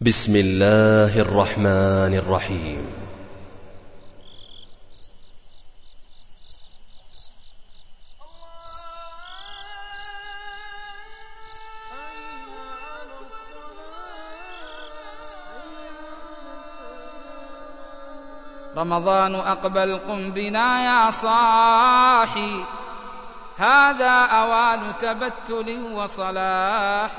بسم الله الرحمن الرحيم. رمضان أقبل قم بنا يا صاحي. هذا أوان تبتل وصلاح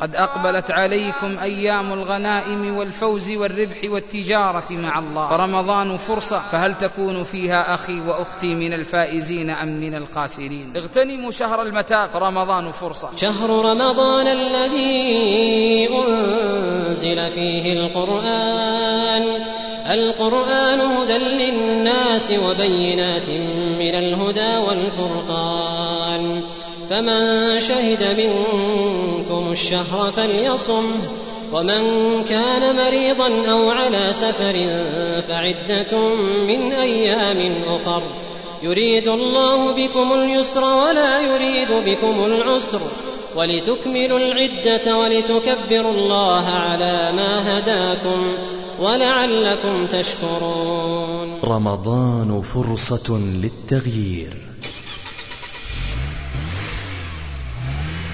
قد أقبلت عليكم أيام الغنائم والفوز والربح والتجارة مع الله فرمضان فرصة فهل تكون فيها أخي وأختي من الفائزين أم من الخاسرين؟ اغتنموا شهر المتاع فرمضان فرصة. شهر رمضان الذي أنزل فيه القرآن القرآن هدى للناس وبينات من الهدى والفرقان فمن شهد منكم الشهر فليصم. ومن كان مريضا أو على سفر فعدة من أيام أخر. يريد الله بكم اليسر ولا يريد بكم العسر. ولتكملوا العدة ولتكبروا الله على ما هداكم ولعلكم تشكرون. رمضان فرصة للتغيير.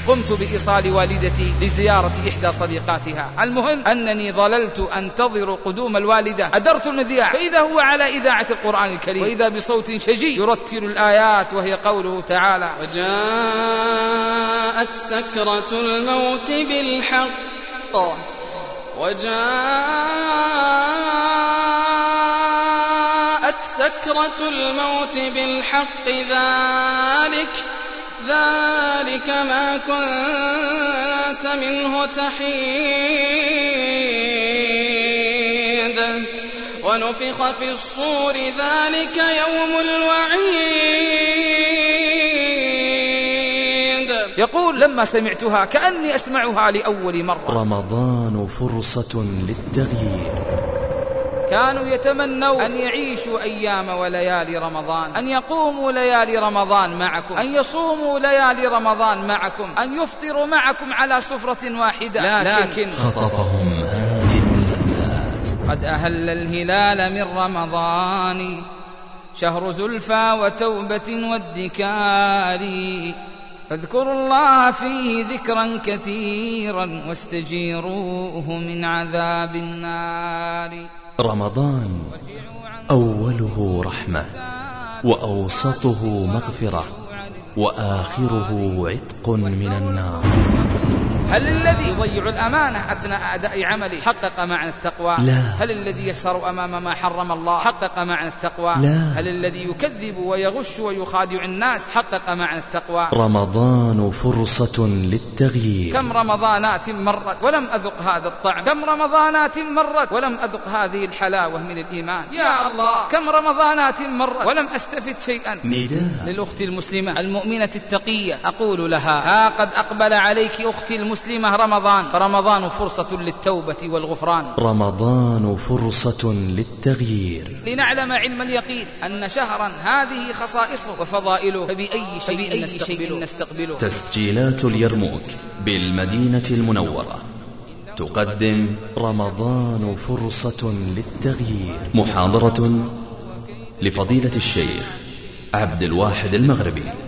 قمت بإيصال والدتي لزيارة إحدى صديقاتها. المهم أنني ظللت أنتظر قدوم الوالدة. أدرت المذياع فإذا هو على إذاعة القرآن الكريم. وإذا بصوت شجي يرتل الآيات وهي قوله تعالى. وجاءت سكرة الموت بالحق. وجاءت سكرة الموت بالحق. ذلك ذلك ما كنت منه تحيد. ونفخ في الصور ذلك يوم الوعيد. يقول لما سمعتها كأني أسمعها لأول مرة. رمضان فرصة للتغيير. كانوا يتمنوا أن يعيشوا أيام وليالي رمضان أن يقوموا ليالي رمضان معكم أن يصوموا ليالي رمضان معكم أن يفطروا معكم على سفرة واحدة. لكن خطفهم هذه اللذات قد أهل الهلال من رمضان شهر زلفى وتوبة وادكار. فاذكروا الله فيه ذكرا كثيرا واستجيروه من عذاب النار. رمضان أوله رحمة وأوسطه مغفرة وآخره عتق من النار. هل الذي يضيع الأمانة أثناء أداء عمله؟ حقق معنى التقوى. لا. هل الذي يسهر أمام ما حرم الله؟ حقق معنى التقوى. لا. هل الذي يكذب ويغش ويخادع الناس؟ حقق معنى التقوى. رمضان فرصة للتغيير. كم رمضانات مرت ولم أذق هذا الطعم. كم رمضانات مرت ولم أذق هذه الحلاوة من الإيمان. يا الله. كم رمضانات مرت ولم أستفد شيئا. نداء. للأخت المسلمة المؤمنة التقية. أقول لها ها قد أقبل عليك أختي المسلمة. رمضان فرمضان فرصة للتوبة والغفران. رمضان فرصة للتغيير. لنعلم علم اليقين أن شهرا هذه خصائصه وفضائله. فبأي شيء, فبأي شيء نستقبله؟ تسجيلات اليرموك بالمدينة المنورة. تقدم رمضان فرصة للتغيير. محاضرة لفضيلة الشيخ عبد الواحد المغربي.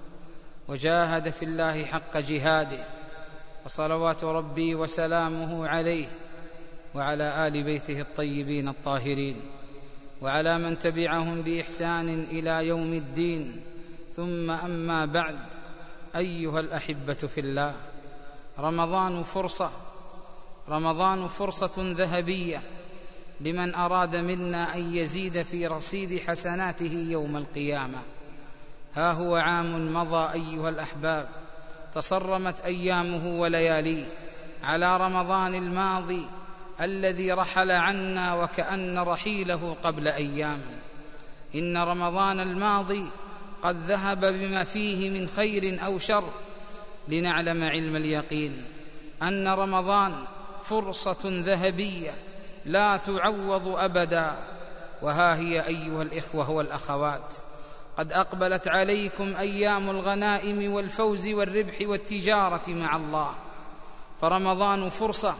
وجاهد في الله حق جهاده وصلوات ربي وسلامه عليه وعلى آل بيته الطيبين الطاهرين وعلى من تبعهم بإحسان إلى يوم الدين. ثم أما بعد أيها الأحبة في الله رمضان فرصة رمضان فرصة ذهبية لمن أراد منا أن يزيد في رصيد حسناته يوم القيامة. ها هو عام مضى أيها الأحباب. تصرمت أيامه ولياليه على رمضان الماضي الذي رحل عنا وكأن رحيله قبل أيام. إن رمضان الماضي قد ذهب بما فيه من خير أو شر. لنعلم علم اليقين أن رمضان فرصة ذهبية لا تعوض أبدا. وها هي أيها الإخوة والأخوات. قد أقبلت عليكم أيام الغنائم والفوز والربح والتجارة مع الله. فرمضان فرصة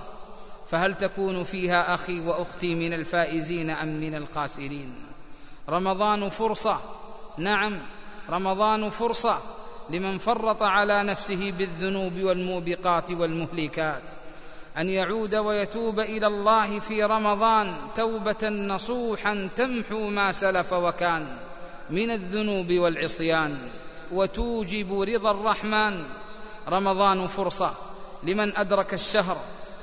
فهل تكون فيها أخي وأختي من الفائزين أم من الخاسرين؟ رمضان فرصة نعم رمضان فرصة لمن فرط على نفسه بالذنوب والموبقات والمهلكات. أن يعود ويتوب إلى الله في رمضان توبة نصوحا تمحو ما سلف وكان. من الذنوب والعصيان وتوجب رضا الرحمن. رمضان فرصة لمن أدرك الشهر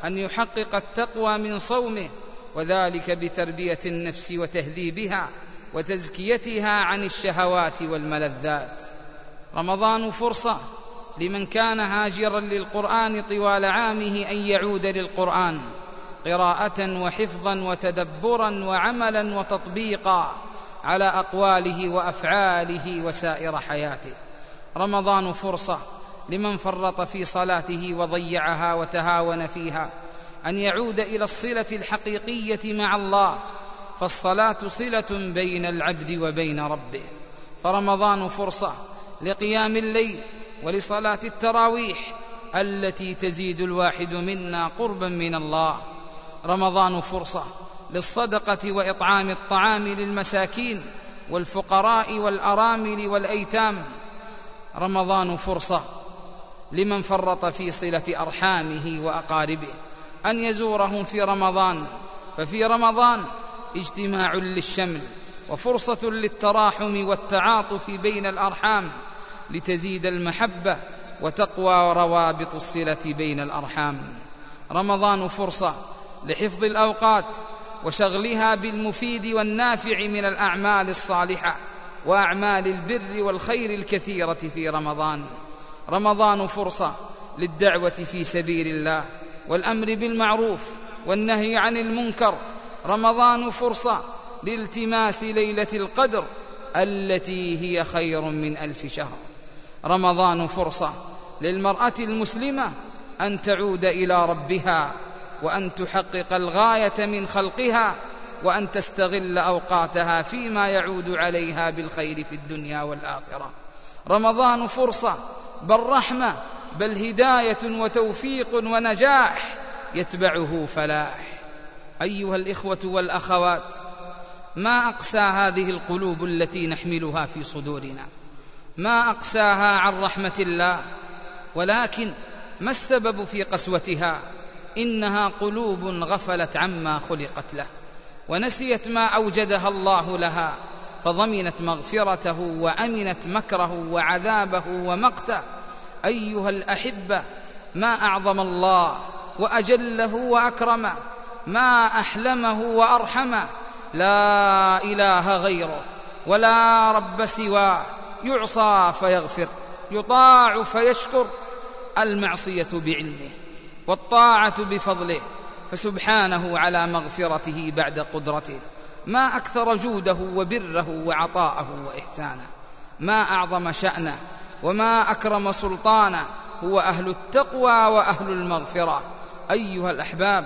أن يحقق التقوى من صومه وذلك بتربية النفس وتهذيبها وتزكيتها عن الشهوات والملذات. رمضان فرصة لمن كان هاجرا للقرآن طوال عامه أن يعود للقرآن قراءة وحفظا وتدبرا وعملا وتطبيقا. على أقواله وأفعاله وسائر حياته. رمضان فرصة لمن فرط في صلاته وضيعها وتهاون فيها. أن يعود إلى الصلة الحقيقية مع الله. فالصلاة صلة بين العبد وبين ربه. فرمضان فرصة لقيام الليل ولصلاة التراويح التي تزيد الواحد منا قربا من الله. رمضان فرصة للصدقة وإطعام الطعام للمساكين والفقراء والأرامل والأيتام. رمضان فرصة لمن فرط في صلة أرحامه وأقاربه. أن يزورهم في رمضان ففي رمضان اجتماع للشمل وفرصة للتراحم والتعاطف بين الأرحام لتزيد المحبة وتقوى روابط الصلة بين الأرحام. رمضان فرصة لحفظ الأوقات وشغلها بالمفيد والنافع من الأعمال الصالحة وأعمال البر والخير الكثيرة في رمضان. رمضان فرصة للدعوة في سبيل الله والأمر بالمعروف والنهي عن المنكر. رمضان فرصة لالتماس ليلة القدر التي هي خير من ألف شهر. رمضان فرصة للمرأة المسلمة أن تعود إلى ربها. وأن تحقق الغاية من خلقها وأن تستغل أوقاتها فيما يعود عليها بالخير في الدنيا والآخرة. رمضان فرصة بل رحمة بل هداية وتوفيق ونجاح يتبعه فلاح. أيها الإخوة والأخوات ما أقسى هذه القلوب التي نحملها في صدورنا؟ ما أقساها عن رحمة الله؟ ولكن ما السبب في قسوتها؟ إنها قلوب غفلت عما خلقت له ونسيت ما أوجدها الله لها فضمنت مغفرته وأمنت مكره وعذابه ومقته. أيها الأحبة ما أعظم الله وأجله وأكرمه ما أحلمه وأرحمه. لا إله غيره ولا رب سواه يعصى فيغفر يطاع فيشكر. المعصية بعلمه. والطاعة بفضله فسبحانه على مغفرته بعد قدرته. ما أكثر جوده وبره وعطاءه وإحسانه. ما أعظم شأنه وما أكرم سلطانه هو أهل التقوى وأهل المغفرة. أيها الأحباب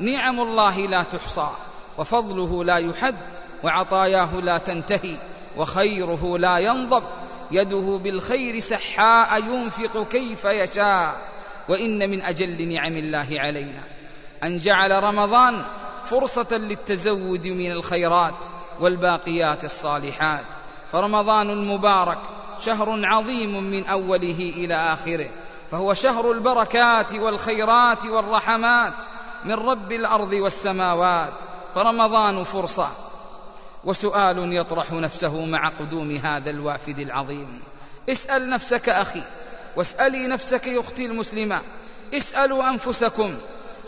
نعم الله لا تحصى وفضله لا يحد وعطاياه لا تنتهي وخيره لا ينضب. يده بالخير سحاء ينفق كيف يشاء. وإن من أجل نعم الله علينا. أن جعل رمضان فرصة للتزود من الخيرات والباقيات الصالحات. فرمضان المبارك شهر عظيم من أوله إلى آخره. فهو شهر البركات والخيرات والرحمات من رب الأرض والسماوات. فرمضان فرصة. وسؤال يطرح نفسه مع قدوم هذا الوافد العظيم. اسأل نفسك أخي واسألي نفسك يا أختي المسلمة اسألوا أنفسكم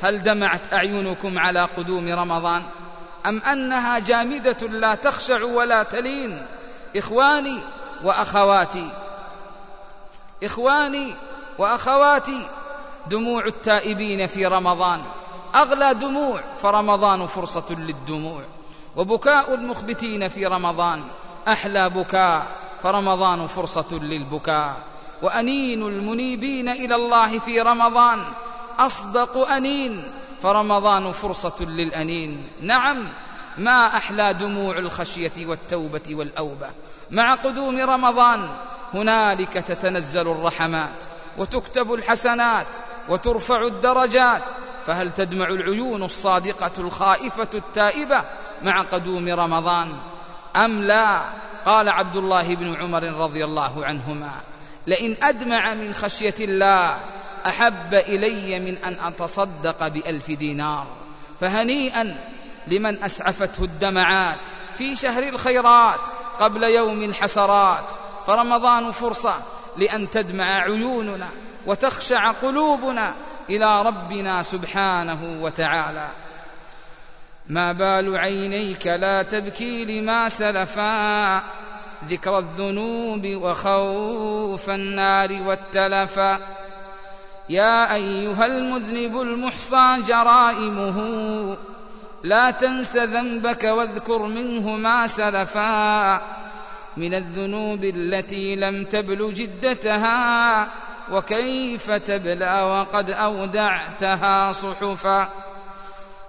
هل دمعت أعينكم على قدوم رمضان؟ أم أنها جامدة لا تخشع ولا تلين؟ إخواني وأخواتي إخواني وأخواتي دموع التائبين في رمضان. أغلى دموع فرمضان فرصة للدموع. وبكاء المخبتين في رمضان أحلى بكاء فرمضان فرصة للبكاء. وأنين المنيبين إلى الله في رمضان. أصدق أنين. فرمضان فرصة للأنين. نعم ما أحلى دموع الخشية والتوبة والأوبة. مع قدوم رمضان هنالك تتنزل الرحمات وتكتب الحسنات وترفع الدرجات. فهل تدمع العيون الصادقة الخائفة التائبة مع قدوم رمضان؟ أم لا؟ قال عبد الله بن عمر رضي الله عنهما. لئن أدمع من خشية الله أحب إلي من أن أتصدق بألف دينار. فهنيئا لمن أسعفته الدمعات في شهر الخيرات قبل يوم الحسرات. فرمضان فرصة لأن تدمع عيوننا وتخشع قلوبنا إلى ربنا سبحانه وتعالى. ما بال عينيك لا تبكي لما سلفا. ذكر الذنوب وخوف النار والتلفا يا أيها المذنب المحصى جرائمه لا تنس ذنبك واذكر منه ما سلفا من الذنوب التي لم تبل جدتها وكيف تبلى وقد أودعتها صحفا.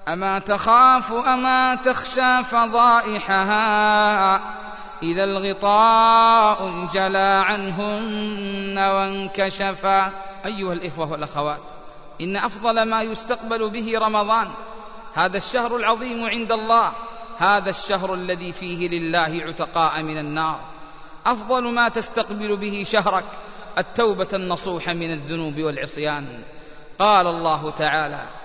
أما تخاف أما تخشى فضائحها. إذا الغطاء انجلى عنهن وانكشفا. أيها الإخوة والأخوات إن أفضل ما يستقبل به رمضان هذا الشهر العظيم عند الله هذا الشهر الذي فيه لله عتقاء من النار. أفضل ما تستقبل به شهرك التوبة النصوح من الذنوب والعصيان. قال الله تعالى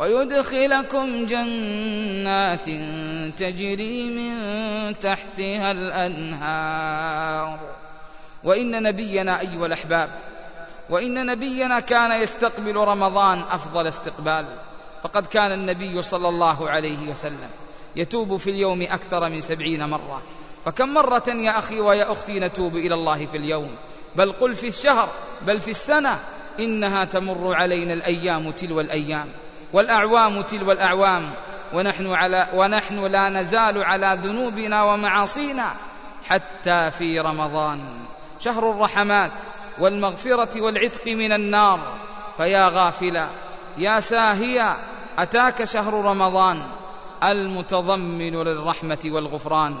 ويدخلكم جنات تجري من تحتها الأنهار. وإن نبينا أيها الأحباب وإن نبينا كان يستقبل رمضان أفضل استقبال. فقد كان النبي صلى الله عليه وسلم يتوب في اليوم أكثر من سبعين مرة. فكم مرة يا أخي ويا أختي نتوب إلى الله في اليوم؟ بل قل في الشهر بل في السنة إنها تمر علينا الأيام تلو الأيام. والأعوام تلو الأعوام. ونحن على ونحن لا نزال على ذنوبنا ومعاصينا حتى في رمضان. شهر الرحمات والمغفرة والعتق من النار. فيا غافلا يا ساهيا أتاك شهر رمضان. المتضمن للرحمة والغفران.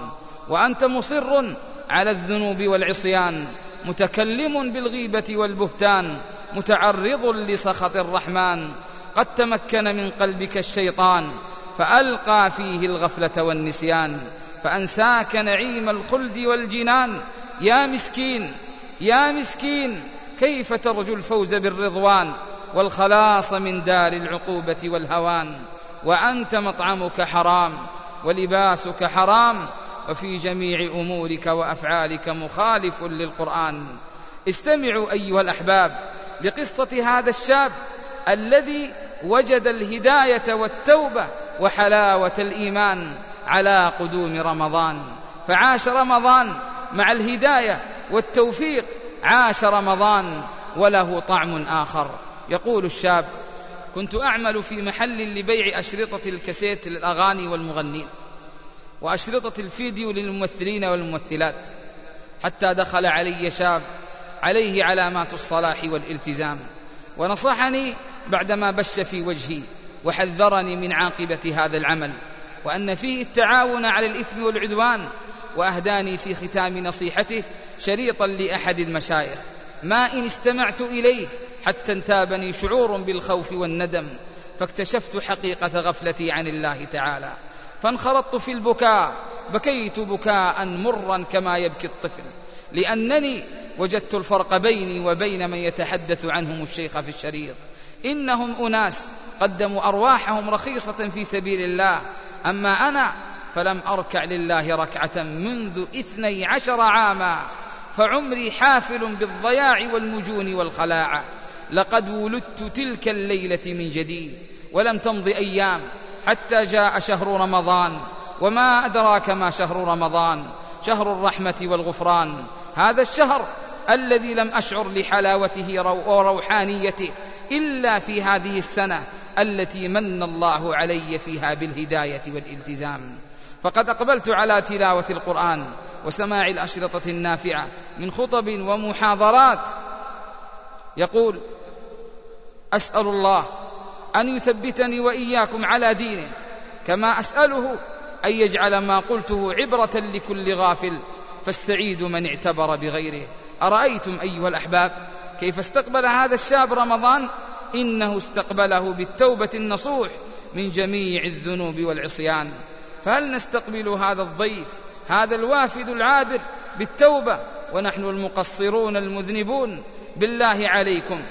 وأنت مصر على الذنوب والعصيان. متكلم بالغيبة والبهتان. متعرض لسخط الرحمن. قد تمكن من قلبك الشيطان فألقى فيه الغفلة والنسيان فأنساك نعيم الخلد والجنان. يا مسكين يا مسكين كيف ترجو الفوز بالرضوان؟ والخلاص من دار العقوبة والهوان. وأنت مطعمك حرام ولباسك حرام وفي جميع أمورك وأفعالك مخالف للقرآن. استمعوا أيها الأحباب لقصة هذا الشاب. الذي وجد الهداية والتوبة وحلاوة الإيمان على قدوم رمضان. فعاش رمضان مع الهداية والتوفيق. عاش رمضان وله طعم آخر. يقول الشاب كنت أعمل في محل لبيع أشرطة الكاسيت للأغاني والمغنين وأشرطة الفيديو للممثلين والممثلات. حتى دخل علي شاب عليه علامات الصلاح والالتزام. ونصحني بعدما بش في وجهي وحذرني من عاقبة هذا العمل وأن فيه التعاون على الإثم والعدوان وأهداني في ختام نصيحته شريطا لأحد المشايخ. ما إن استمعت إليه حتى انتابني شعور بالخوف والندم فاكتشفت حقيقة غفلتي عن الله تعالى. فانخرطت في البكاء بكيت بكاء مرا كما يبكي الطفل. لأنني وجدت الفرق بيني وبين من يتحدث عنهم الشيخ في الشريط. إنهم أناس قدموا أرواحهم رخيصة في سبيل الله. أما أنا فلم أركع لله ركعة منذ إثني عشر عاما فعمري حافل بالضياع والمجون والخلاعة لقد ولدت تلك الليلة من جديد ولم تمض أيام حتى جاء شهر رمضان. وما أدراك ما شهر رمضان؟ شهر الرحمة والغفران. هذا الشهر الذي لم أشعر لحلاوته وروحانيته إلا في هذه السنة التي من الله علي فيها بالهداية والالتزام. فقد أقبلت على تلاوة القرآن وسماع الأشرطة النافعة من خطب ومحاضرات. يقول أسأل الله أن يثبتني وإياكم على دينه كما أسأله أن يجعل ما قلته عبرة لكل غافل فالسعيد من اعتبر بغيره. أرأيتم أيها الأحباب كيف استقبل هذا الشاب رمضان؟ إنه استقبله بالتوبة النصوح من جميع الذنوب والعصيان. فهل نستقبل هذا الضيف هذا الوافد العابر بالتوبة؟ ونحن المقصرون المذنبون. بالله عليكم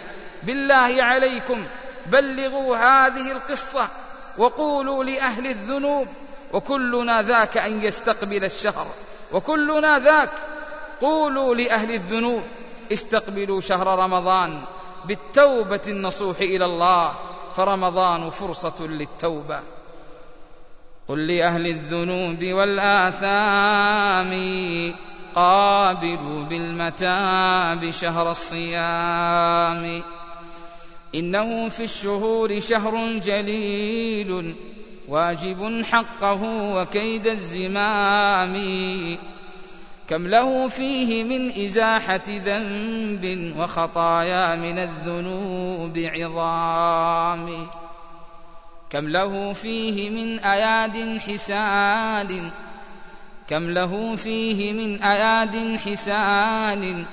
بالله عليكم بلغوا هذه القصة وقولوا لأهل الذنوب وكلنا ذاك أن يستقبل الشهر. وكلنا ذاك. قولوا لأهل الذنوب استقبلوا شهر رمضان بالتوبة النصوح إلى الله. فرمضان فرصة للتوبة. قل لأهل الذنوب والآثام قابلوا بالمتاب شهر الصيام. إنه في الشهور شهر جليل. واجب حقه وكيد الزمام. كم له فيه من إزاحة ذنب وخطايا من الذنوب عظام. كم له فيه من أياد حسان كم له فيه من أياد حسان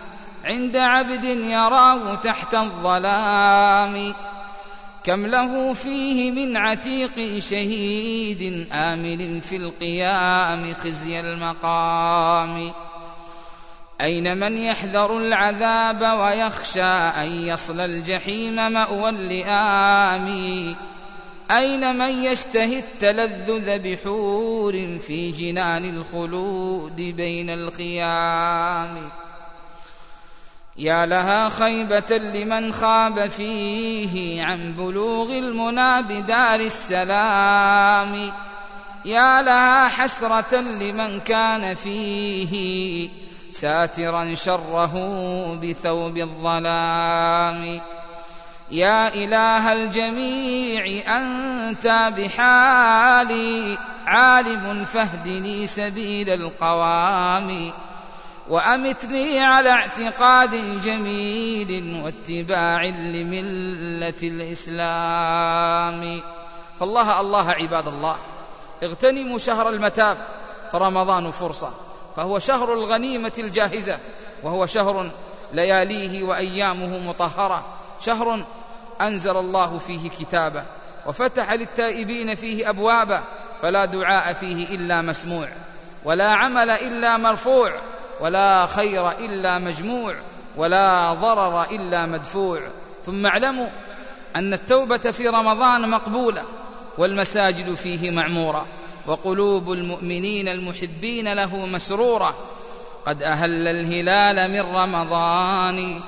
عند عبد يراه تحت الظلام. كم له فيه من عتيق شهيد آمل في القيام خزي المقام. أين من يحذر العذاب ويخشى أن يصل الجحيم مأوى اللئام. أين من يشتهي التلذذ بحور في جنان الخلود بين الخيام. يا لها خيبة لمن خاب فيه عن بلوغ المنى بدار السلام. يا لها حسرة لمن كان فيه ساترا شره بثوب الظلام. يا إله الجميع أنت بحالي عالم فاهدني سبيل القوام. وأمتني على اعتقاد جميل واتباع لملة الإسلام. فالله الله عباد الله اغتنموا شهر المتاب فرمضان فرصة فهو شهر الغنيمة الجاهزة وهو شهر لياليه وأيامه مطهرة شهر أنزل الله فيه كتابه وفتح للتائبين فيه أبوابا فلا دعاء فيه إلا مسموع ولا عمل إلا مرفوع ولا خير إلا مجموع ولا ضرر إلا مدفوع. ثم اعلموا أن التوبة في رمضان مقبولة والمساجد فيه معمورة وقلوب المؤمنين المحبين له مسرورة. قد أهل الهلال من رمضان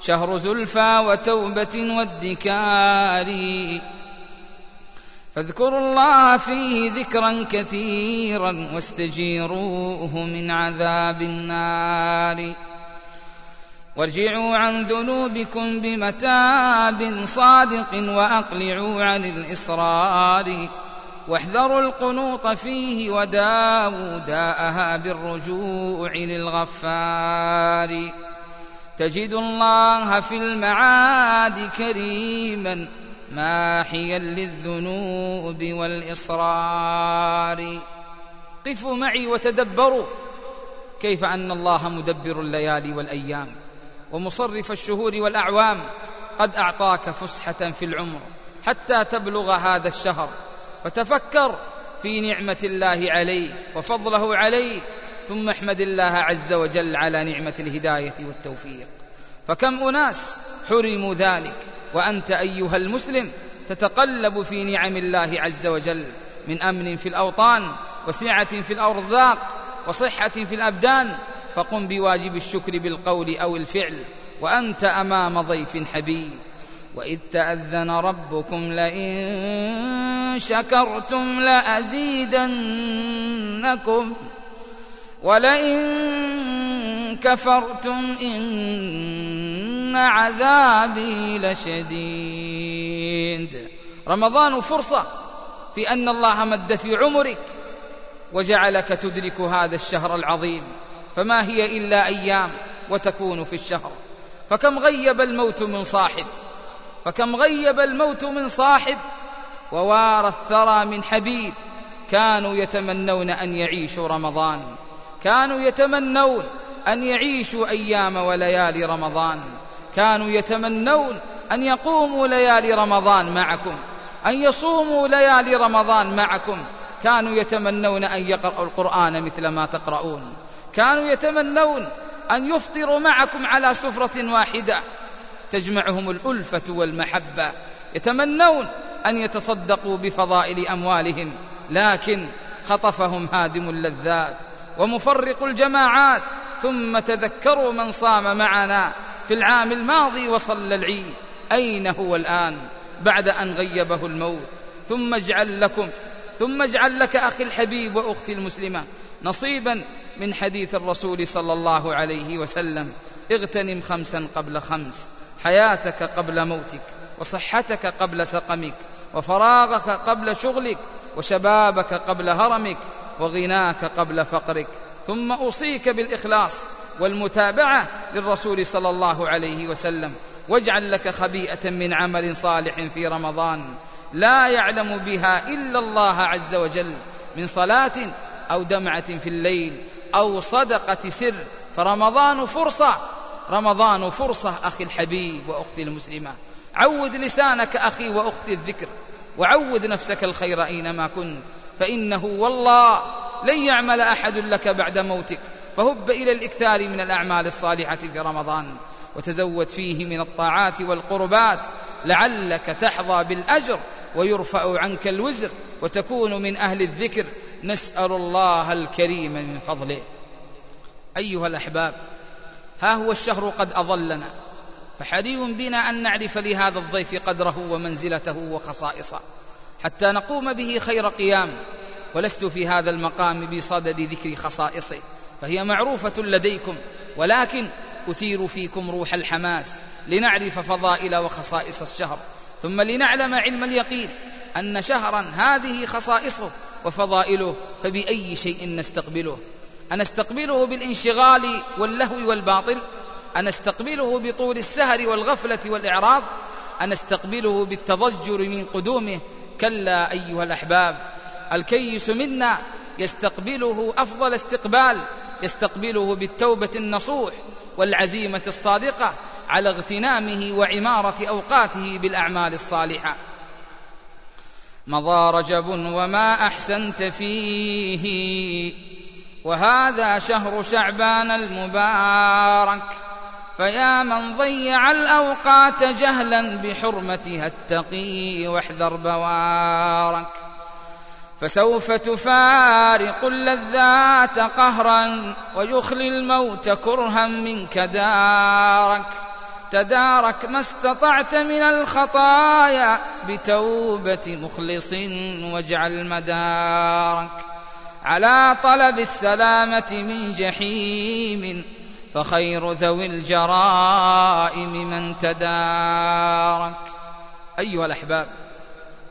شهر زلفى وتوبة وادكار فاذكروا الله فيه ذكرا كثيرا واستجيروه من عذاب النار. وارجعوا عن ذنوبكم بمتاب صادق وأقلعوا عن الاصرار واحذروا القنوط فيه وداووا داءها بالرجوع للغفار. تجد الله في المعاد كريما ماحيا للذنوب والإصرار. قفوا معي وتدبروا. كيف أن الله مدبر الليالي والأيام ومصرف الشهور والأعوام؟ قد أعطاك فسحة في العمر حتى تبلغ هذا الشهر. فتفكر في نعمة الله عليه وفضله عليه. ثم احمد الله عز وجل على نعمة الهداية والتوفيق. فكم أناس حرموا ذلك؟ وأنت أيها المسلم تتقلب في نعم الله عز وجل من أمن في الأوطان وسعة في الأرزاق وصحة في الأبدان فقم بواجب الشكر بالقول أو الفعل وأنت أمام ضيف حبيب. وإذ تأذن ربكم لئن شكرتم لأزيدنكم. ولئن كفرتم إن عذابي لشديد. رمضان فرصة في أن الله مد في عمرك وجعلك تدرك هذا الشهر العظيم فما هي إلا أيام وتكون في الشهر. فكم غيب الموت من صاحب؟ فكم غيب الموت من صاحب؟ ووارى الثرى من حبيب كانوا يتمنون أن يعيشوا رمضان. كانوا يتمنون أن يعيشوا أيام وليالي رمضان. كانوا يتمنون أن يقوموا ليالي رمضان معكم. أن يصوموا ليالي رمضان معكم. كانوا يتمنون أن يقرأوا القرآن مثل ما تقرؤون. كانوا يتمنون أن يفطروا معكم على سفرة واحدة. تجمعهم الألفة والمحبة. يتمنون أن يتصدقوا بفضائل أموالهم. لكن خطفهم هادم اللذات. ومفرق الجماعات ثم تذكروا من صام معنا في العام الماضي وصلى العيد. أين هو الآن؟ بعد أن غيبه الموت. ثم اجعل لكم ثم اجعل لك أخي الحبيب وأختي المسلمة نصيبا من حديث الرسول صلى الله عليه وسلم. اغتنم خمسا قبل خمس. حياتك قبل موتك وصحتك قبل سقمك وفراغك قبل شغلك وشبابك قبل هرمك وغناك قبل فقرك ثم أوصيك بالإخلاص والمتابعة للرسول صلى الله عليه وسلم. واجعل لك خبيئة من عمل صالح في رمضان. لا يعلم بها إلا الله عز وجل من صلاة أو دمعة في الليل أو صدقة سر. فرمضان فرصة رمضان فرصة أخي الحبيب وأختي المسلمة. عود لسانك أخي وأختي الذكر وعود نفسك الخير أينما كنت. فإنه والله لن يعمل أحد لك بعد موتك. فهب إلى الإكثار من الأعمال الصالحة في رمضان وتزود فيه من الطاعات والقربات لعلك تحظى بالأجر ويرفع عنك الوزر وتكون من أهل الذكر. نسأل الله الكريم من فضله. أيها الأحباب ها هو الشهر قد أظلنا فحري بنا أن نعرف لهذا الضيف قدره ومنزلته وخصائصه. حتى نقوم به خير قيام. ولست في هذا المقام بصدد ذكر خصائصه فهي معروفة لديكم. ولكن أثير فيكم روح الحماس لنعرف فضائل وخصائص الشهر. ثم لنعلم علم اليقين أن شهرا هذه خصائصه وفضائله فبأي شيء نستقبله. أنستقبله بالانشغال واللهو والباطل؟ أنستقبله بطول السهر والغفلة والإعراض؟ أنستقبله بالتضجر من قدومه كلا أيها الأحباب الكيس منا يستقبله أفضل استقبال يستقبله بالتوبة النصوح والعزيمة الصادقة على اغتنامه وعمارة أوقاته بالأعمال الصالحة. مضى رجب وما أحسنت فيه وهذا شهر شعبان المبارك. فيا من ضيع الأوقات جهلا بحرمتها التقي واحذر بوارك. فسوف تفارق اللذات قهرا ويخلي الموت كرها منك دارك. تدارك ما استطعت من الخطايا بتوبة مخلص واجعل مدارك. على طلب السلامة من جحيم فخير ذوي الجرائم من تدارك. أيها الأحباب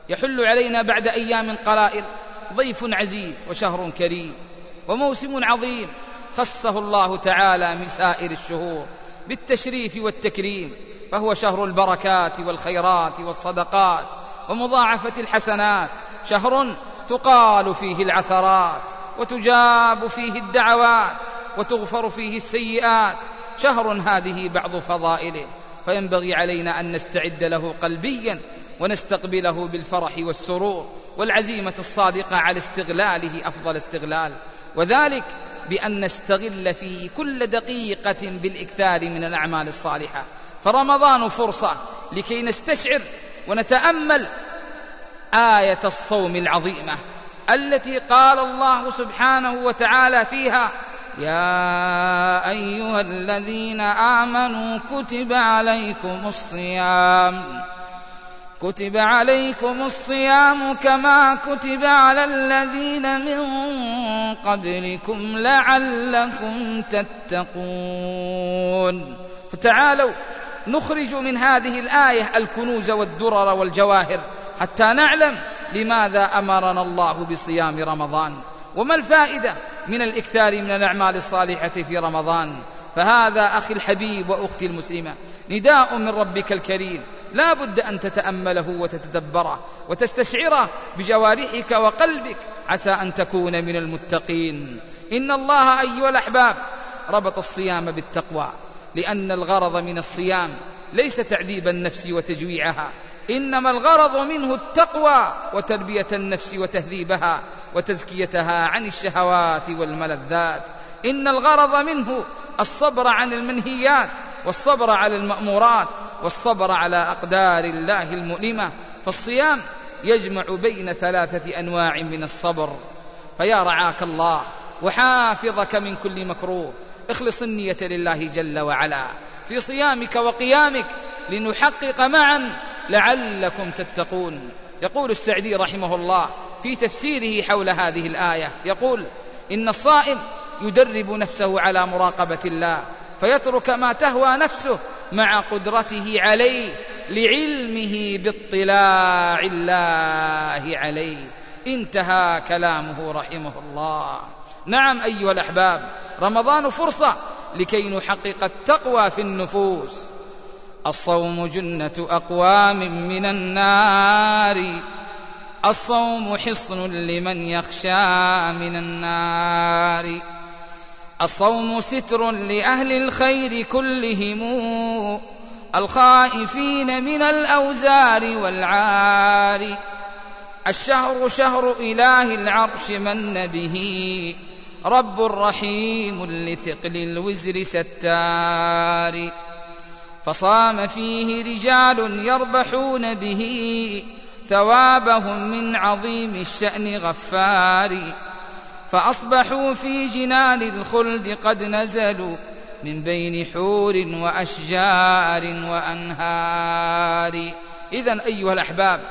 يحل علينا بعد أيام قلائل ضيف عزيز وشهر كريم وموسم عظيم خصه الله تعالى من سائر الشهور بالتشريف والتكريم فهو شهر البركات والخيرات والصدقات ومضاعفة الحسنات شهر تقال فيه العثرات وتجاب فيه الدعوات وتغفر فيه السيئات. شهر هذه بعض فضائله. فينبغي علينا أن نستعد له قلبيا ونستقبله بالفرح والسرور والعزيمة الصادقة على استغلاله أفضل استغلال. وذلك بأن نستغل فيه كل دقيقة بالإكثار من الأعمال الصالحة. فرمضان فرصة لكي نستشعر ونتأمل آية الصوم العظيمة التي قال الله سبحانه وتعالى فيها يا أيها الذين آمنوا كتب عليكم الصيام. كتب عليكم الصيام كما كتب على الذين من قبلكم لعلكم تتقون. فتعالوا نخرج من هذه الآية الكنوز والدرر والجواهر حتى نعلم لماذا أمرنا الله بصيام رمضان. وما الفائدة من الإكثار من الأعمال الصالحة في رمضان؟ فهذا أخي الحبيب وأختي المسلمة نداء من ربك الكريم. لا بد أن تتأمله وتتدبره وتستشعره بجوارحك وقلبك. عسى أن تكون من المتقين. إن الله أيها الأحباب ربط الصيام بالتقوى لأن الغرض من الصيام ليس تعذيب النفس وتجويعها إنما الغرض منه التقوى وتربية النفس وتهذيبها. وتزكيتها عن الشهوات والملذات. إن الغرض منه الصبر عن المنهيات والصبر على المأمورات والصبر على أقدار الله المؤلمة. فالصيام يجمع بين ثلاثة أنواع من الصبر. فيا رعاك الله وحافظك من كل مكروه. اخلص النية لله جل وعلا. في صيامك وقيامك لنحقق معا لعلكم تتقون. يقول السعدي رحمه الله في تفسيره حول هذه الآية. يقول إن الصائم يدرب نفسه على مراقبة الله فيترك ما تهوى نفسه مع قدرته عليه لعلمه باطلاع الله عليه. انتهى كلامه رحمه الله. نعم أيها الأحباب رمضان فرصة لكي نحقق التقوى في النفوس. الصوم جنة أقوام من النار. الصوم حصن لمن يخشى من النار. الصوم ستر لأهل الخير كلهم الخائفين من الأوزار والعار. الشهر شهر إله العرش من به رب رحيم لثقل الوزر ستار. فصام فيه رجال يربحون به ثوابهم من عظيم الشأن غفار فأصبحوا في جنان الخلد قد نزلوا من بين حور وأشجار وأنهار. اذا أيها الأحباب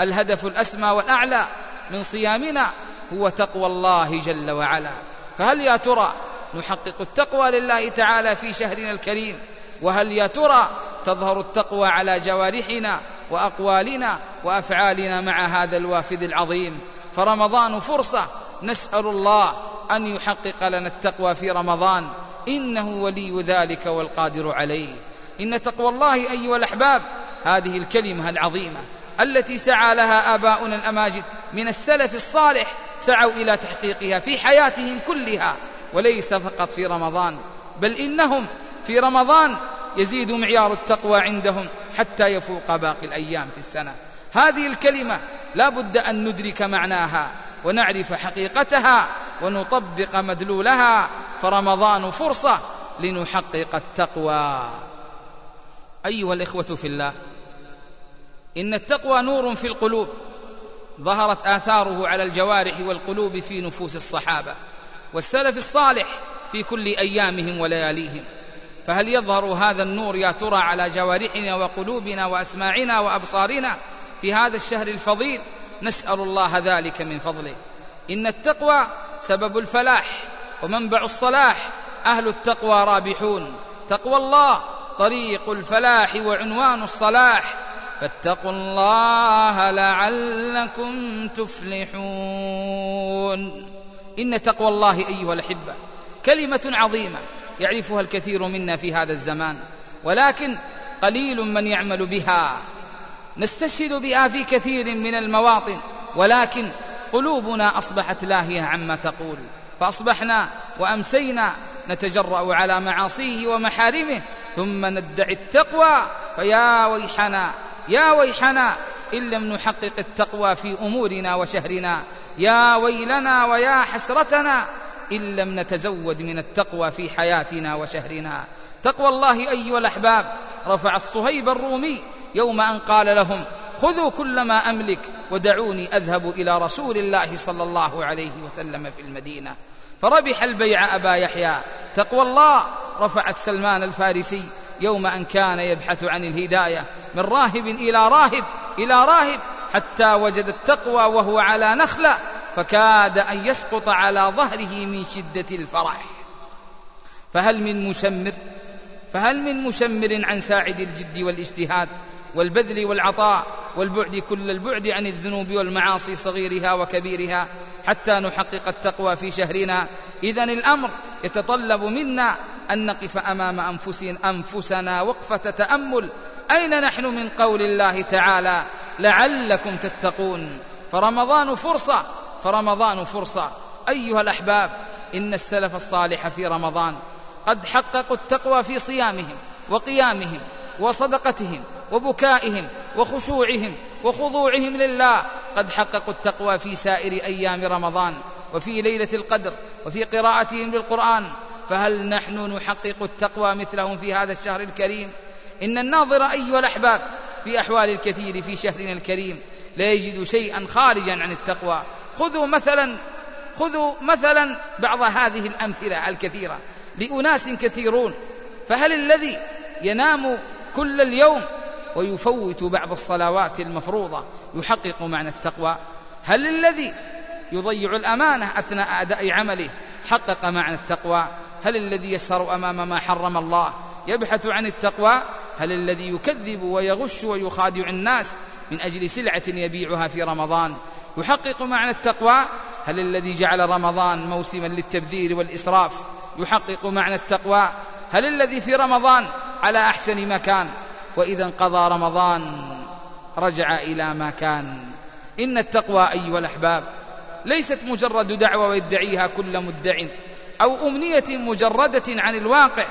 الهدف الأسمى والأعلى من صيامنا هو تقوى الله جل وعلا. فهل يا ترى نحقق التقوى لله تعالى في شهرنا الكريم؟ وهل يا ترى تظهر التقوى على جوارحنا وأقوالنا وأفعالنا مع هذا الوافد العظيم؟ فرمضان فرصة. نسأل الله أن يحقق لنا التقوى في رمضان. إنه ولي ذلك والقادر عليه. إن تقوى الله أيها الأحباب هذه الكلمة العظيمة التي سعى لها آباؤنا الأماجد من السلف الصالح سعوا إلى تحقيقها في حياتهم كلها وليس فقط في رمضان بل إنهم في رمضان يزيد معيار التقوى عندهم حتى يفوق باقي الأيام في السنة. هذه الكلمة لا بد أن ندرك معناها ونعرف حقيقتها ونطبق مدلولها. فرمضان فرصة لنحقق التقوى. أيها الإخوة في الله إن التقوى نور في القلوب. ظهرت آثاره على الجوارح والقلوب في نفوس الصحابة والسلف الصالح في كل أيامهم ولياليهم. فهل يظهر هذا النور يا ترى على جوارحنا وقلوبنا وأسماعنا وأبصارنا في هذا الشهر الفضيل؟ نسأل الله ذلك من فضله. إن التقوى سبب الفلاح ومنبع الصلاح. أهل التقوى رابحون. تقوى الله طريق الفلاح وعنوان الصلاح. فاتقوا الله لعلكم تفلحون. إن تقوى الله أيها الأحبة كلمة عظيمة. يعرفها الكثير منا في هذا الزمان. ولكن قليل من يعمل بها. نستشهد بها في كثير من المواطن. ولكن قلوبنا أصبحت لاهية عما تقول. فأصبحنا وأمسينا نتجرأ على معاصيه ومحارمه. ثم ندعي التقوى. فيا ويحنا يا ويحنا إن لم نحقق التقوى في أمورنا وشهرنا. يا ويلنا ويا حسرتنا. إن لم نتزود من التقوى في حياتنا وشهرنا. تقوى الله أيها الأحباب. رفع الصهيب الرومي يوم أن قال لهم خذوا كل ما أملك ودعوني أذهب إلى رسول الله صلى الله عليه وسلم في المدينة. فربح البيع أبا يحيى. تقوى الله. رفعت سلمان الفارسي يوم أن كان يبحث عن الهداية. من راهب إلى راهب إلى راهب حتى وجد التقوى وهو على نخلة. فكاد أن يسقط على ظهره من شدة الفرح. فهل من مشمر؟ فهل من مشمر عن ساعد الجد والاجتهاد والبذل والعطاء والبعد كل البعد عن الذنوب والمعاصي صغيرها وكبيرها حتى نحقق التقوى في شهرنا؟ إذا الأمر يتطلب منا أن نقف أمام أنفسنا, أنفسنا وقفة تأمل. أين نحن من قول الله تعالى لعلكم تتقون؟ فرمضان فرصة فرمضان فرصة. أيها الأحباب إن السلف الصالح في رمضان قد حققوا التقوى في صيامهم وقيامهم وصدقتهم وبكائهم وخشوعهم وخضوعهم لله. قد حققوا التقوى في سائر أيام رمضان وفي ليلة القدر وفي قراءتهم للقرآن. فهل نحن نحقق التقوى مثلهم في هذا الشهر الكريم؟ إن الناظر أيها الأحباب في أحوال الكثير في شهرنا الكريم لا يجد شيئا خارجا عن التقوى. خذوا مثلا خذوا مثلا بعض هذه الأمثلة الكثيرة لأناس كثيرون. فهل الذي ينام كل اليوم ويفوت بعض الصلوات المفروضة يحقق معنى التقوى؟ هل الذي يضيع الأمانة أثناء أداء عمله حقق معنى التقوى؟ هل الذي يسهر أمام ما حرم الله يبحث عن التقوى؟ هل الذي يكذب ويغش ويخادع الناس من أجل سلعة يبيعها في رمضان؟ يحقق معنى التقوى؟ هل الذي جعل رمضان موسما للتبذير والإسراف يحقق معنى التقوى؟ هل الذي في رمضان على أحسن ما كان؟ وإذا انقضى رمضان رجع إلى ما كان. إن التقوى أيها الأحباب ليست مجرد دعوة يدعيها كل مدع أو أمنية مجردة عن الواقع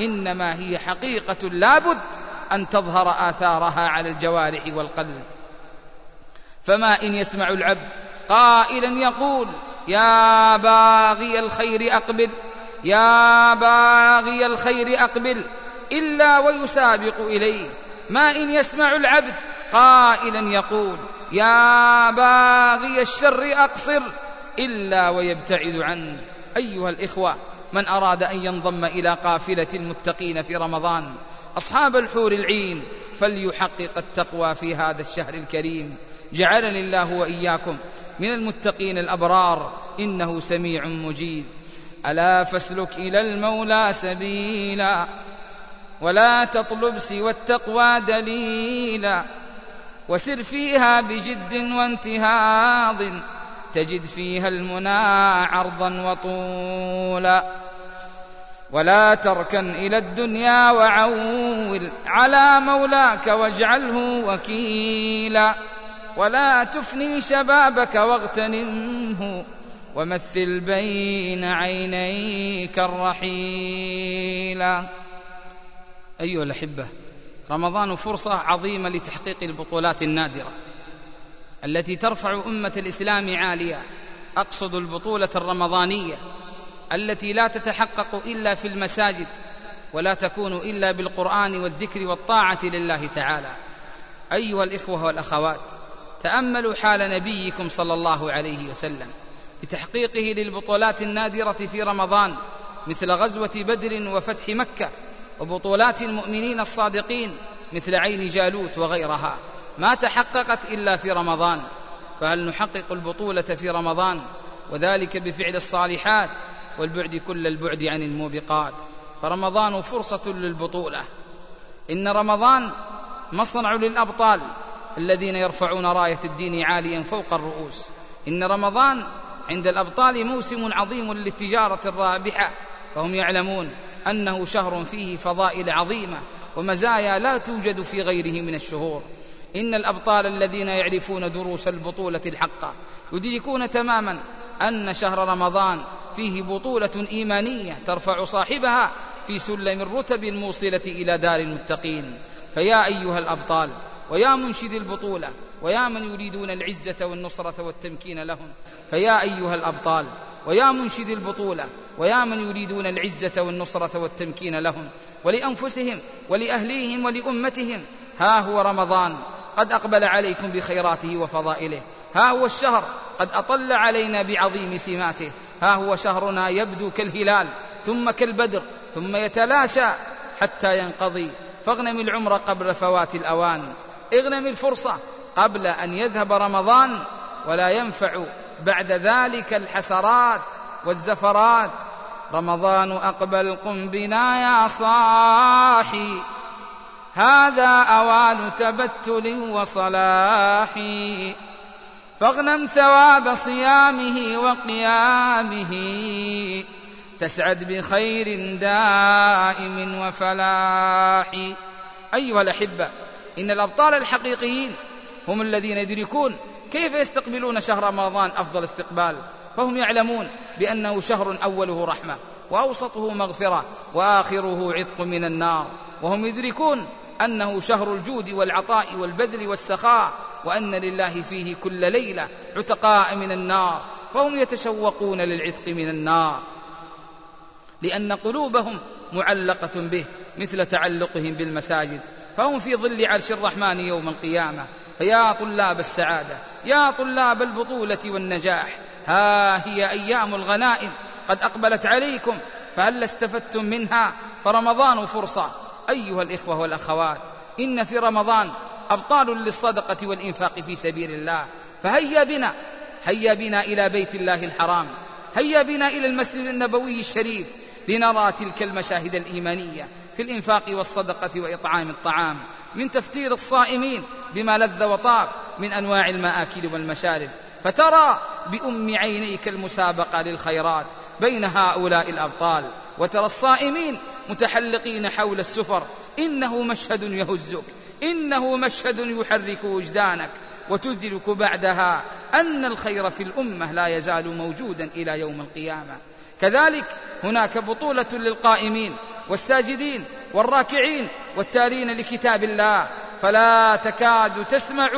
إنما هي حقيقة لابد أن تظهر آثارها على الجوارح والقلب. فما إن يسمع العبد. قائلا يقول يا باغي الخير أقبل يا باغي الخير أقبل إلا ويسابق اليه ما إن يسمع العبد. قائلا يقول يا باغي الشر أقصر إلا ويبتعد عنه. أيها الإخوة من أراد أن ينضم إلى قافلة المتقين في رمضان أصحاب الحور العين فليحقق التقوى في هذا الشهر الكريم. جعلني الله وإياكم من المتقين الأبرار إنه سميع مجيب. ألا فاسلك إلى المولى سبيلا ولا تطلب سوى التقوى دليلا وسر فيها بجد وانتهاض تجد فيها المنى عرضا وطولا ولا تركن إلى الدنيا وعول على مولاك واجعله وكيلا ولا تفني شبابك واغتنمه ومثل بين عينيك الرحيلا أيها الأحبة رمضان فرصة عظيمة لتحقيق البطولات النادرة التي ترفع أمة الإسلام عالية. أقصد البطولة الرمضانية التي لا تتحقق إلا في المساجد ولا تكون إلا بالقرآن والذكر والطاعة لله تعالى. أيها الإخوة والأخوات تأملوا حال نبيكم صلى الله عليه وسلم بتحقيقه للبطولات النادرة في رمضان مثل غزوة بدر وفتح مكة وبطولات المؤمنين الصادقين مثل عين جالوت وغيرها. ما تحققت إلا في رمضان. فهل نحقق البطولة في رمضان؟ وذلك بفعل الصالحات والبعد كل البعد عن الموبقات. فرمضان فرصة للبطولة. إن رمضان مصنع للأبطال. الذين يرفعون راية الدين عاليا فوق الرؤوس. إن رمضان عند الأبطال موسم عظيم للتجارة الرابحة. فهم يعلمون أنه شهر فيه فضائل عظيمة ومزايا لا توجد في غيره من الشهور. إن الأبطال الذين يعرفون دروس البطولة الحقه يدركون تماما أن شهر رمضان فيه بطولة إيمانية ترفع صاحبها في سلم الرتب الموصلة إلى دار المتقين. فيا أيها الأبطال ويا منشد البطولة ويا من يريدون العزة والنصرة والتمكين لهم فيا أيها الأبطال ويا منشد البطولة ويا من يريدون العزة والنصرة والتمكين لهم ولأنفسهم ولأهليهم ولأمتهم. ها هو رمضان. قد أقبل عليكم بخيراته وفضائله. ها هو الشهر. قد أطل علينا بعظيم سماته. ها هو شهرنا يبدو كالهلال ثم كالبدر ثم يتلاشى حتى ينقضي. فاغنم العمر قبل فوات الأوان. اغنم الفرصة قبل أن يذهب رمضان ولا ينفع بعد ذلك الحسرات والزفرات. رمضان أقبل قم بنا يا صاحي. هذا أوان تبتل وصلاح فاغنم ثواب صيامه وقيامه. تسعد بخير دائم وفلاح أيها الأحبة إن الأبطال الحقيقيين هم الذين يدركون كيف يستقبلون شهر رمضان أفضل استقبال. فهم يعلمون بأنه شهر أوله رحمة وأوسطه مغفرة وآخره عتق من النار. وهم يدركون أنه شهر الجود والعطاء والبذل والسخاء وأن لله فيه كل ليلة عتقاء من النار. فهم يتشوقون للعتق من النار. لأن قلوبهم معلقة به مثل تعلقهم بالمساجد. فهم في ظل عرش الرحمن يوم القيامة. فيا طلاب السعادة يا طلاب البطولة والنجاح ها هي أيام الغنائم. قد أقبلت عليكم فهل استفدتم منها؟ فرمضان فرصة. أيها الإخوة والأخوات إن في رمضان أبطال للصدقة والإنفاق في سبيل الله. فهيا بنا هيا بنا إلى بيت الله الحرام. هيا بنا إلى المسجد النبوي الشريف لنرى تلك المشاهد الإيمانية. في الإنفاق والصدقة وإطعام الطعام من تفتير الصائمين بما لذ وطاب من أنواع المآكل والمشارب. فترى بأم عينيك المسابقة للخيرات بين هؤلاء الأبطال. وترى الصائمين متحلقين حول السفر إنه مشهد يهزك إنه مشهد يحرك وجدانك. وتدرك بعدها أن الخير في الأمة لا يزال موجودا إلى يوم القيامة. كذلك هناك بطولة للقائمين والساجدين والراكعين والتالين لكتاب الله. فلا تكاد تسمع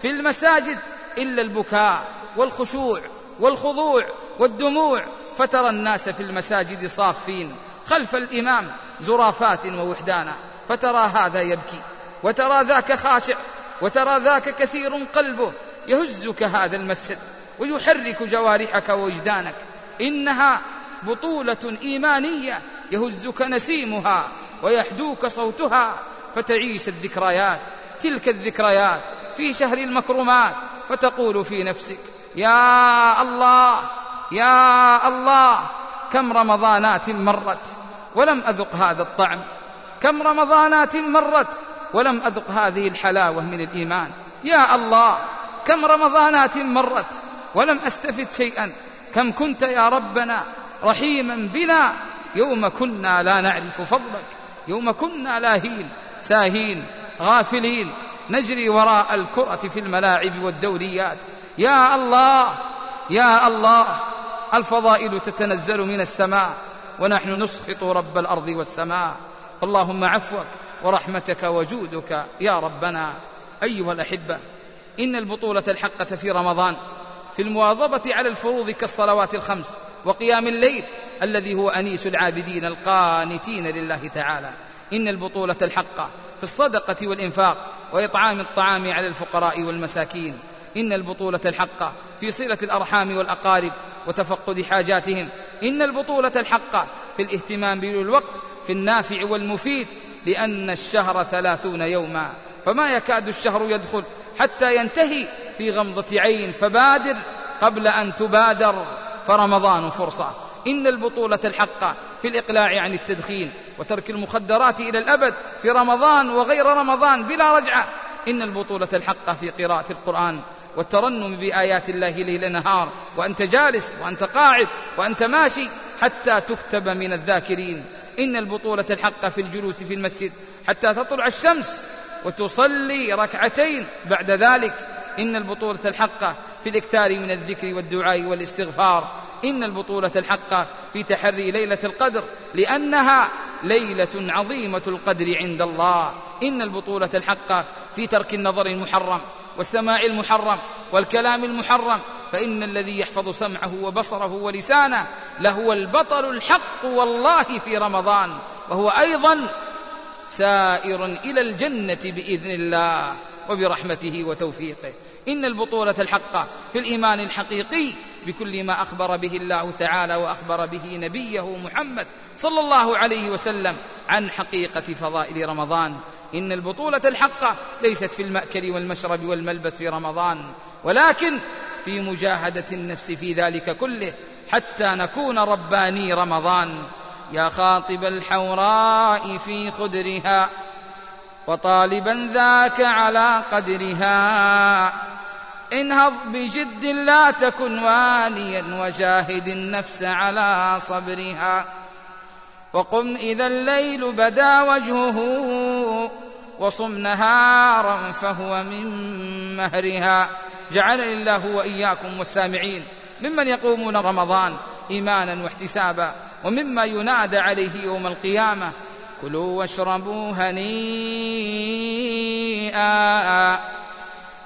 في المساجد إلا البكاء والخشوع والخضوع والدموع. فترى الناس في المساجد صافين خلف الإمام زرافات ووحدانا. فترى هذا يبكي وترى ذاك خاشع وترى ذاك كثير قلبه يهزك هذا المسجد ويحرك جوارحك ووجدانك. إنها بطولة إيمانية يهزك نسيمها ويحدوك صوتها فتعيش الذكريات تلك الذكريات في شهر المكرمات فتقول في نفسك يا الله يا الله كم رمضانات مرت ولم أذق هذا الطعم كم رمضانات مرت ولم أذق هذه الحلاوة من الإيمان يا الله كم رمضانات مرت ولم أستفد شيئا كم كنت يا ربنا رحيما بنا. يوم كنا لا نعرف فضلك. يوم كنا لاهين ساهين غافلين. نجري وراء الكرة في الملاعب والدوريات. يا الله يا الله الفضائل تتنزل من السماء ونحن نسخط رب الأرض والسماء. اللهم عفوك ورحمتك وجودك يا ربنا. أيها الأحبة إن البطولة الحقة في رمضان في المواظبة على الفروض كالصلوات الخمس. وقيام الليل الذي هو أنيس العابدين القانتين لله تعالى. إن البطولة الحقة في الصدقة والإنفاق وإطعام الطعام على الفقراء والمساكين. إن البطولة الحقة في صلة الأرحام والأقارب وتفقد حاجاتهم. إن البطولة الحقة في الاهتمام بالوقت في النافع والمفيد. لأن الشهر ثلاثون يوما. فما يكاد الشهر يدخل حتى ينتهي في غمضة عين فبادر قبل أن تبادر. فرمضان فرصة. إن البطولة الحقة في الإقلاع عن التدخين وترك المخدرات إلى الأبد في رمضان وغير رمضان بلا رجعة. إن البطولة الحقة في قراءة القرآن والترنم بآيات الله ليل نهار. وأنت جالس وأنت قاعد وأنت ماشي حتى تكتب من الذاكرين. إن البطولة الحقة في الجلوس في المسجد حتى تطلع الشمس وتصلي ركعتين بعد ذلك. إن البطولة الحقة في الإكثار من الذكر والدعاء والاستغفار. إن البطولة الحقة في تحري ليلة القدر لأنها ليلة عظيمة القدر عند الله. إن البطولة الحقة في ترك النظر المحرم والسماع المحرم والكلام المحرم. فإن الذي يحفظ سمعه وبصره ولسانه لهو البطل الحق والله في رمضان. وهو أيضا سائر إلى الجنة بإذن الله. وبرحمته وتوفيقه. إن البطولة الحقة في الإيمان الحقيقي بكل ما أخبر به الله تعالى وأخبر به نبيه محمد صلى الله عليه وسلم عن حقيقة فضائل رمضان. إن البطولة الحقة ليست في المأكل والمشرب والملبس في رمضان ولكن في مجاهدة النفس في ذلك كله حتى نكون رباني رمضان. يا خاطب الحوراء في خدرها وطالبا ذاك على قدرها. انهض بجد لا تكن واليا وجاهد النفس على صبرها. وقم إذا الليل بدا وجهه وصم نهارا فهو من مهرها. جعلني الله وإياكم والسامعين ممن يقومون رمضان إيمانا واحتسابا ومما ينادى عليه يوم القيامة كلوا واشربوا هنيئا.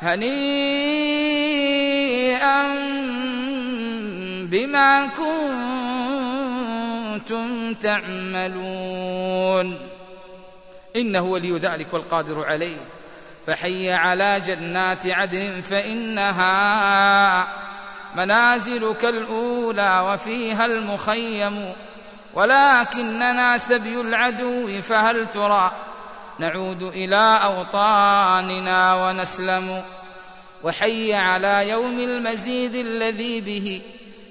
هنيئا بما كنتم تعملون. إنه ولي ذلك والقادر عليه. فحي على جنات عدن فإنها منازلك الأولى وفيها المخيم. ولكننا سبي العدو فهل ترى نعود إلى أوطاننا ونسلم. وحي على يوم المزيد الذي به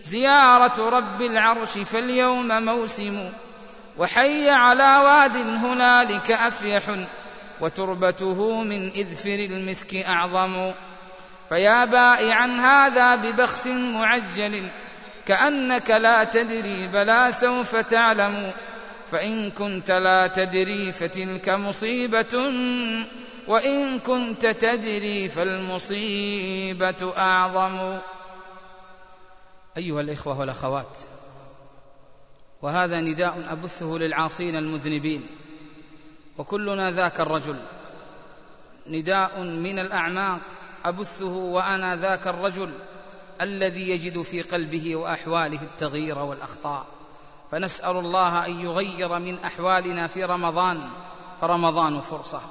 زيارة رب العرش فاليوم موسم. وحي على واد هنالك أفيح وتربته من إذفر المسك أعظم. فيا بائعا هذا ببخس معجل كأنك لا تدري بلا سوف تعلم. فإن كنت لا تدري فتلك مصيبة وإن كنت تدري فالمصيبة أعظم. أيها الإخوة والأخوات وهذا نداء أبثه للعاصين المذنبين وكلنا ذاك الرجل. نداء من الأعماق أبثه وأنا ذاك الرجل الذي يجد في قلبه وأحواله التغيير والأخطاء. فنسأل الله أن يغير من أحوالنا في رمضان. فرمضان فرصة.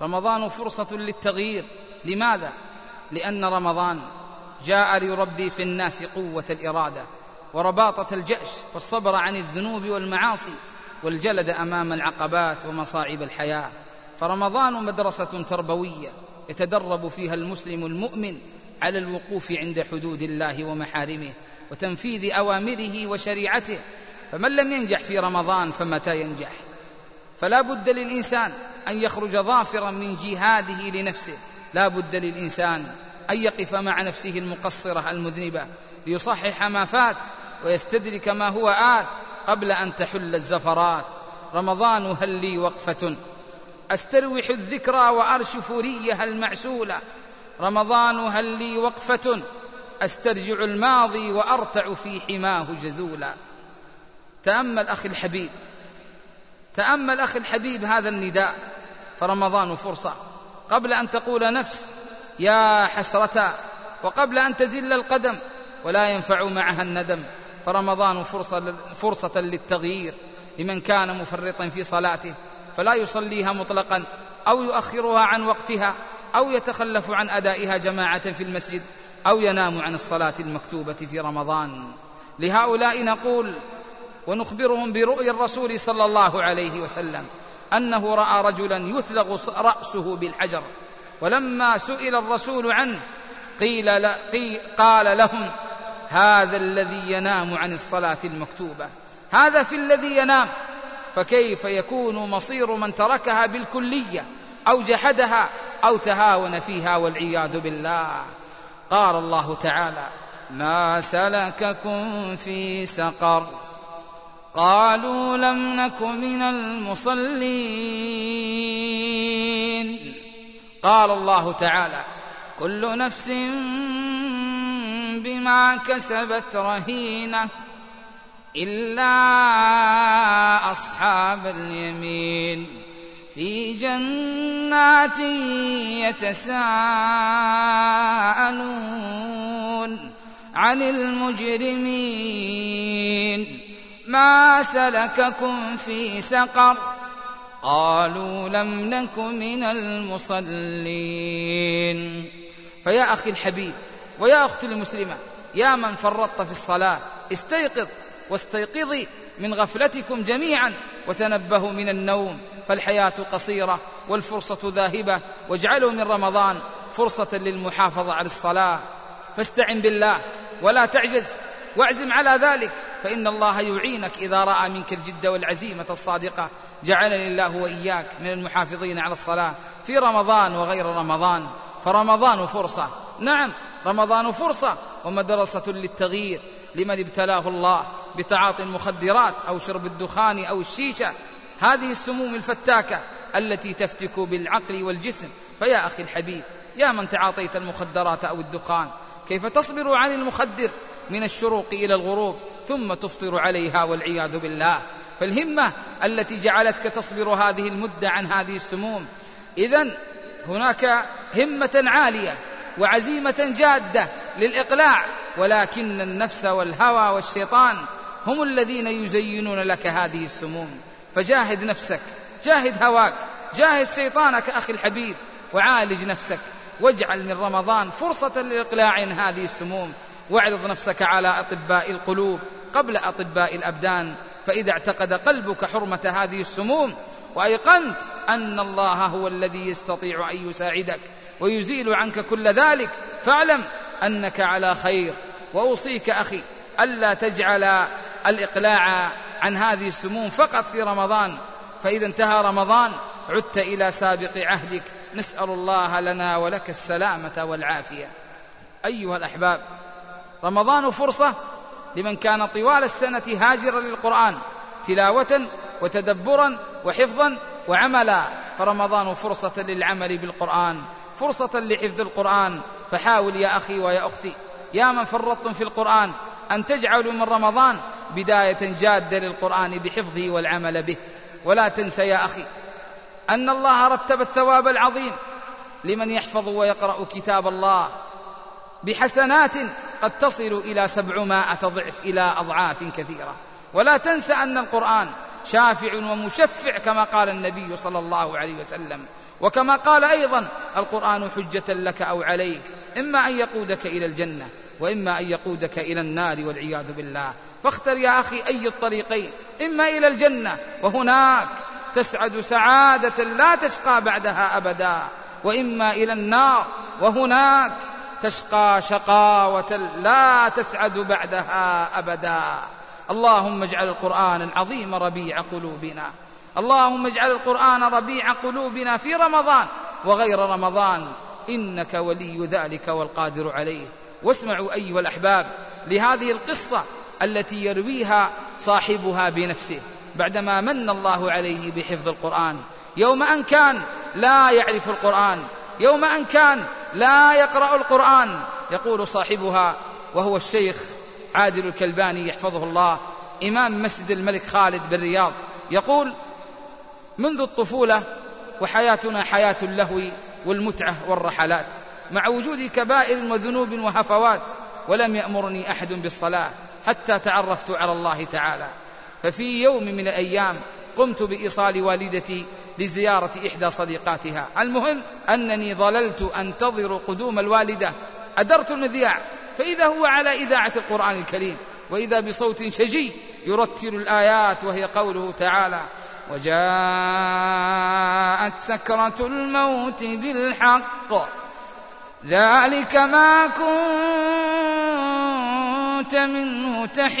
رمضان فرصة للتغيير. لماذا؟ لأن رمضان جاء ليربي في الناس قوة الإرادة ورباطة الجأش والصبر عن الذنوب والمعاصي والجلد أمام العقبات ومصاعب الحياة. فرمضان مدرسة تربوية يتدرب فيها المسلم المؤمن على الوقوف عند حدود الله ومحارمه وتنفيذ أوامره وشريعته فمن لم ينجح في رمضان فمتى ينجح؟ فلا بد للإنسان أن يخرج ظافرا من جهاده لنفسه. لا بد للإنسان أن يقف مع نفسه المقصرة المذنبة ليصحح ما فات ويستدرك ما هو آت قبل أن تحل الزفرات. رمضان هل لي وقفة؟ أستروح الذكرى وأرشف ريها المعسولة. رمضان هل لي وقفة؟ أسترجع الماضي وأرتع في حماه جذولا. تأمل أخي الحبيب تأمل أخي الحبيب هذا النداء فرمضان فرصة. قبل أن تقول نفس يا حسرة وقبل أن تزل القدم ولا ينفع معها الندم. فرمضان فرصة, فرصة للتغيير لمن كان مفرطا في صلاته فلا يصليها مطلقا أو يؤخرها عن وقتها أو يتخلف عن أدائها جماعة في المسجد أو ينام عن الصلاة المكتوبة في رمضان. لهؤلاء نقول ونخبرهم برؤيا الرسول صلى الله عليه وسلم أنه رأى رجلا يثلغ رأسه بالحجر. ولما سئل الرسول عنه قيل قال لهم هذا الذي ينام عن الصلاة المكتوبة. هذا في الذي ينام. فكيف يكون مصير من تركها بالكلية أو جحدها أو تهاون فيها والعياذ بالله؟ قال الله تعالى ما سلككم في سقر. قالوا لم نك من المصلين. قال الله تعالى كل نفس بما كسبت رهينة إلا أصحاب اليمين. في جنات يتساءلون عن المجرمين. ما سلككم في سقر قالوا لم نك من المصلين. فيا أخي الحبيب ويا أختي المسلمة يا من فرطت في الصلاة استيقظ واستيقظي من غفلتكم جميعا وتنبهوا من النوم فالحياة قصيرة والفرصة ذاهبة واجعلوا من رمضان فرصة للمحافظة على الصلاة. فاستعن بالله ولا تعجز واعزم على ذلك فإن الله يعينك إذا رأى منك الجد والعزيمة الصادقة. جعلني الله وإياك من المحافظين على الصلاة في رمضان وغير رمضان. فرمضان فرصة. نعم رمضان فرصة. ومدرسة للتغيير لمن ابتلاه الله بتعاطي المخدرات أو شرب الدخان أو الشيشة. هذه السموم الفتاكة التي تفتك بالعقل والجسم. فيا أخي الحبيب يا من تعاطيت المخدرات أو الدخان كيف تصبر عن المخدر؟ من الشروق إلى الغروب ثم تفطر عليها والعياذ بالله. فالهمة التي جعلتك تصبر هذه المدة عن هذه السموم. إذا هناك همة عالية وعزيمة جادة للإقلاع ولكن النفس والهوى والشيطان هم الذين يزينون لك هذه السموم. فجاهد نفسك جاهد هواك جاهد شيطانك أخي الحبيب وعالج نفسك. واجعل من رمضان فرصة لإقلاع هذه السموم. واعرض نفسك على أطباء القلوب قبل أطباء الأبدان فإذا اعتقد قلبك حرمة هذه السموم وأيقنت أن الله هو الذي يستطيع أن يساعدك ويزيل عنك كل ذلك فاعلم أنك على خير. وأوصيك أخي ألا تجعل الإقلاع عن هذه السموم فقط في رمضان فإذا انتهى رمضان عدت إلى سابق عهدك. نسأل الله لنا ولك السلامة والعافية. أيها الأحباب رمضان فرصة لمن كان طوال السنة هاجرا للقرآن تلاوة وتدبرا وحفظا وعملا. فرمضان فرصة للعمل بالقرآن فرصة لحفظ القرآن. فحاول يا أخي ويا أختي يا من فرطتم في القرآن أن تجعلوا من رمضان بداية جادة للقرآن بحفظه والعمل به. ولا تنسى يا أخي أن الله رتب الثواب العظيم لمن يحفظ ويقرأ كتاب الله. بحسنات قد تصل إلى سبعمائة ضعف إلى أضعاف كثيرة. ولا تنسى أن القرآن شافع ومشفع كما قال النبي صلى الله عليه وسلم. وكما قال أيضا القرآن حجة لك أو عليك إما أن يقودك إلى الجنة وإما أن يقودك إلى النار والعياذ بالله. فاختر يا أخي أي الطريقين إما إلى الجنة وهناك تسعد سعادة لا تشقى بعدها أبدا وإما إلى النار وهناك تشقى شقاوة لا تسعد بعدها أبدا. اللهم اجعل القرآن العظيم ربيع قلوبنا. اللهم اجعل القرآن ربيع قلوبنا في رمضان. وغير رمضان إنك ولي ذلك والقادر عليه. واسمعوا أيها الأحباب لهذه القصة التي يرويها صاحبها بنفسه. بعدما من الله عليه بحفظ القرآن. يوم أن كان لا يعرف القرآن. يوم أن كان لا يقرأ القرآن يقول صاحبها وهو الشيخ عادل الكلباني يحفظه الله إمام مسجد الملك خالد بالرياض يقول منذ الطفولة وحياتنا حياة اللهو والمتعة والرحلات مع وجود كبائر وذنوب وهفوات ولم يأمرني أحد بالصلاة حتى تعرفت على الله تعالى. ففي يوم من الأيام قمت بإيصال والدتي لزيارة إحدى صديقاتها. المهم أنني ظللت أنتظر قدوم الوالدة. أدرت المذياع. فإذا هو على إذاعة القرآن الكريم. وإذا بصوت شجي يرتل الآيات وهي قوله تعالى وجاءت سكرة الموت بالحق. ذلك ما كنت منه تحيد.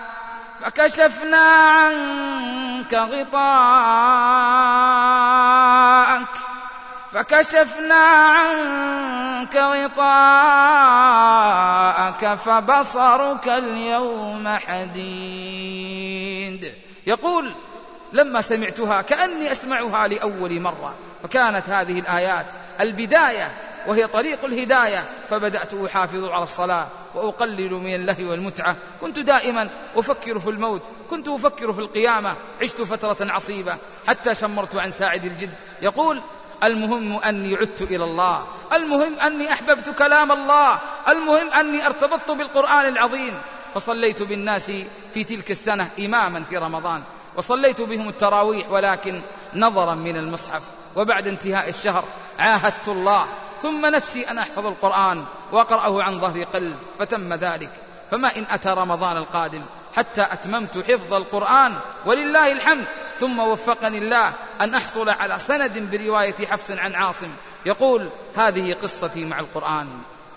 فكشفنا عنك غطاءك فكشفنا عنك غطاءك فبصرك اليوم حديد. يقول لما سمعتها كأني أسمعها لأول مرة فكانت هذه الآيات البداية وهي طريق الهداية. فبدأت أحافظ على الصلاة وأقلل من اللهو والمتعة. كنت دائما أفكر في الموت. كنت أفكر في القيامة. عشت فترة عصيبة. حتى شمرت عن ساعد الجد. يقول المهم أني عدت إلى الله. المهم أني أحببت كلام الله. المهم أني ارتبطت بالقرآن العظيم. فصليت بالناس في تلك السنة إماما في رمضان. وصليت بهم التراويح ولكن نظرا من المصحف. وبعد انتهاء الشهر عاهدت الله ثم نفسي أن أحفظ القرآن وأقرأه عن ظهر قلب فتم ذلك. فما إن أتى رمضان القادم حتى أتممت حفظ القرآن ولله الحمد ثم وفقني الله أن أحصل على سند برواية حفص عن عاصم يقول هذه قصتي مع القرآن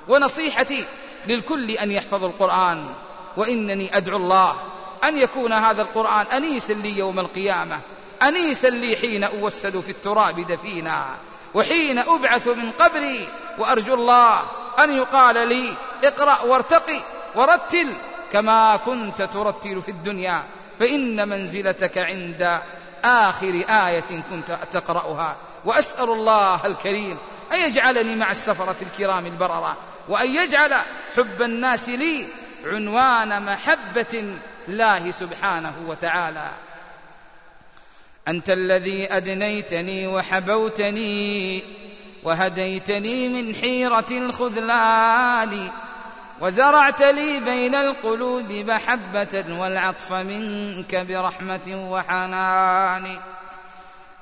ونصيحتي للكل أن يحفظ القرآن وإنني أدعو الله أن يكون هذا القرآن أنيسا لي يوم القيامة أنيسا لي حين أوسد في التراب دفينا. وحين أبعث من قبري وأرجو الله أن يقال لي اقرأ وارتقي ورتل كما كنت ترتل في الدنيا فإن منزلتك عند آخر آية كنت تقرأها. وأسأل الله الكريم أن يجعلني مع السفرة الكرام البررة وأن يجعل حب الناس لي عنوان محبة الله سبحانه وتعالى. أنت الذي أدنيتني وحبوتني وهديتني من حيرة الخذلان وزرعت لي بين القلوب محبة والعطف منك برحمة وحنان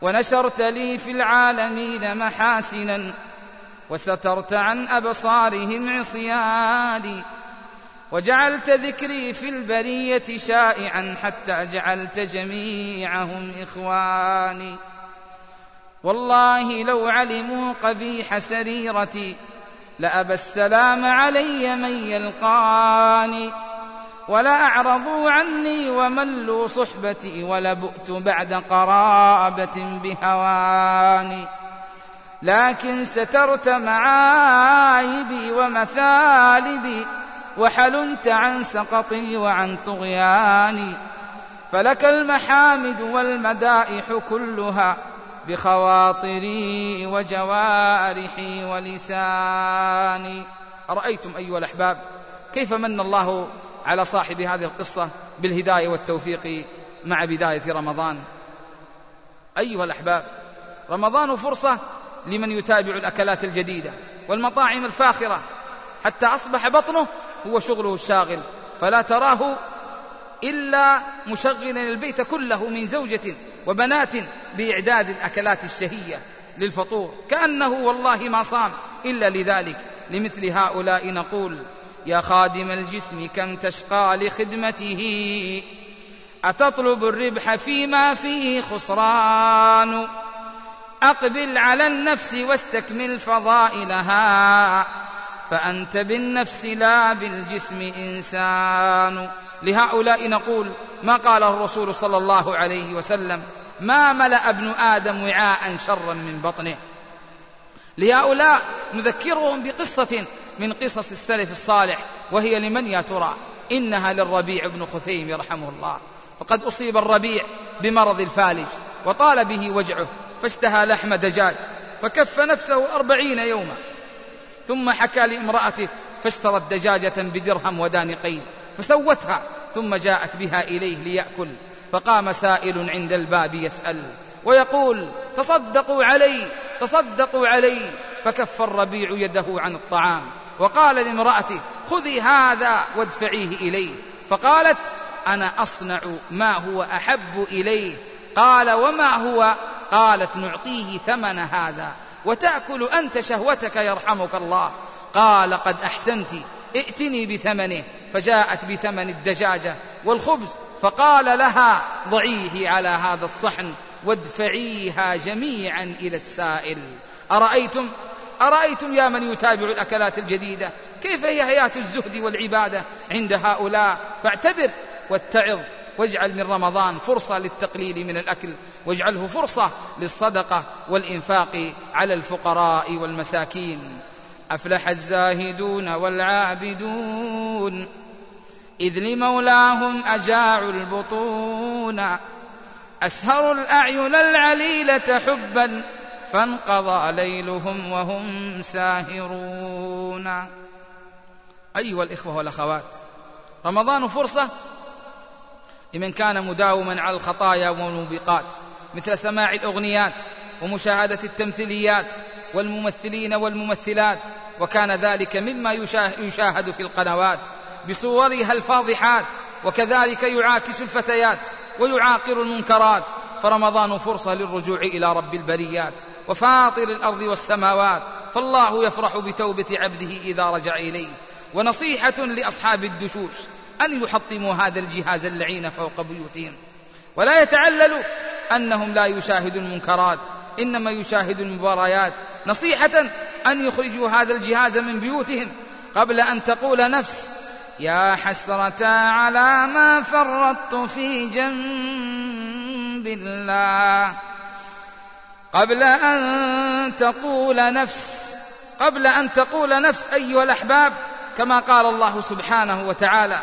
ونشرت لي في العالمين محاسنا وسترت عن أبصارهم عصياني وجعلت ذكري في البرية شائعا حتى جعلت جميعهم إخواني. والله لو علموا قبيح سريرتي لأبى السلام علي من يلقاني. ولا أعرضوا عني وملوا صحبتي ولبؤت بعد قرابة بهواني. لكن سترت معايبي ومثالبي وحلمت عن سقطي وعن طغياني فلك المحامد والمدائح كلها بخواطري وجوارحي ولساني. أرأيتم أيها الأحباب كيف من الله على صاحب هذه القصة بالهداية والتوفيق مع بداية رمضان؟ أيها الأحباب رمضان فرصة لمن يتابع الأكلات الجديدة والمطاعم الفاخرة حتى أصبح بطنه هو شغله الشاغل فلا تراه إلا مشغلا البيت كله من زوجة وبنات بإعداد الأكلات الشهية للفطور. كأنه والله ما صام إلا لذلك. لمثل هؤلاء نقول يا خادم الجسم كم تشقى لخدمته؟ أتطلب الربح فيما فيه خسران؟ أقبل على النفس واستكمل فضائلها. فأنت بالنفس لا بالجسم إنسان. لهؤلاء نقول ما قال الرسول صلى الله عليه وسلم؟ ما ملأ ابن آدم وعاء شرا من بطنه. لهؤلاء نذكرهم بقصة من قصص السلف الصالح وهي لمن يا ترى؟ إنها للربيع بن خثيم يرحمه الله. فقد أصيب الربيع بمرض الفالج وطال به وجعه فاشتهى لحم دجاج فكف نفسه أربعين يوما. ثم حكى لامرأته فاشترت دجاجة بدرهم ودانقين فسوتها ثم جاءت بها إليه ليأكل فقام سائل عند الباب يسأل ويقول تصدقوا علي تصدقوا علي فكف الربيع يده عن الطعام وقال لامرأته خذي هذا وادفعيه إليه فقالت أنا أصنع ما هو أحب إليه قال وما هو؟ قالت نعطيه ثمن هذا. وتأكل أنت شهوتك يرحمك الله. قال قد أحسنت ائتني بثمنه. فجاءت بثمن الدجاجة والخبز فقال لها ضعيه على هذا الصحن وادفعيها جميعا إلى السائل. أرأيتم؟ أرأيتم يا من يتابع الأكلات الجديدة؟ كيف هي حياة الزهد والعبادة عند هؤلاء؟ فاعتبر واتعظ واجعل من رمضان فرصة للتقليل من الأكل. واجعله فرصة للصدقة والإنفاق على الفقراء والمساكين. أفلح الزاهدون والعابدون. إذ لمولاهم أجاعوا البطون. أسهروا الأعين العليلة حبا فانقضى ليلهم وهم ساهرون. أيها الإخوة والأخوات رمضان فرصة لمن كان مداوما على الخطايا والموبقات. مثل سماع الأغنيات ومشاهدة التمثيليات والممثلين والممثلات وكان ذلك مما يشاهد في القنوات بصورها الفاضحات وكذلك يعاكس الفتيات ويعاقر المنكرات. فرمضان فرصة للرجوع إلى رب البريات وفاطر الأرض والسماوات فالله يفرح بتوبة عبده إذا رجع إليه. ونصيحة لأصحاب الدشوش أن يحطموا هذا الجهاز اللعين فوق بيوتهم. ولا يتعللوا أنهم لا يشاهدوا المنكرات إنما يشاهدوا المباريات. نصيحة أن يخرجوا هذا الجهاز من بيوتهم قبل أن تقول نفس يا حسرة على ما فرطت في جنب الله. قبل أن تقول نفس قبل أن تقول نفس أيها الأحباب كما قال الله سبحانه وتعالى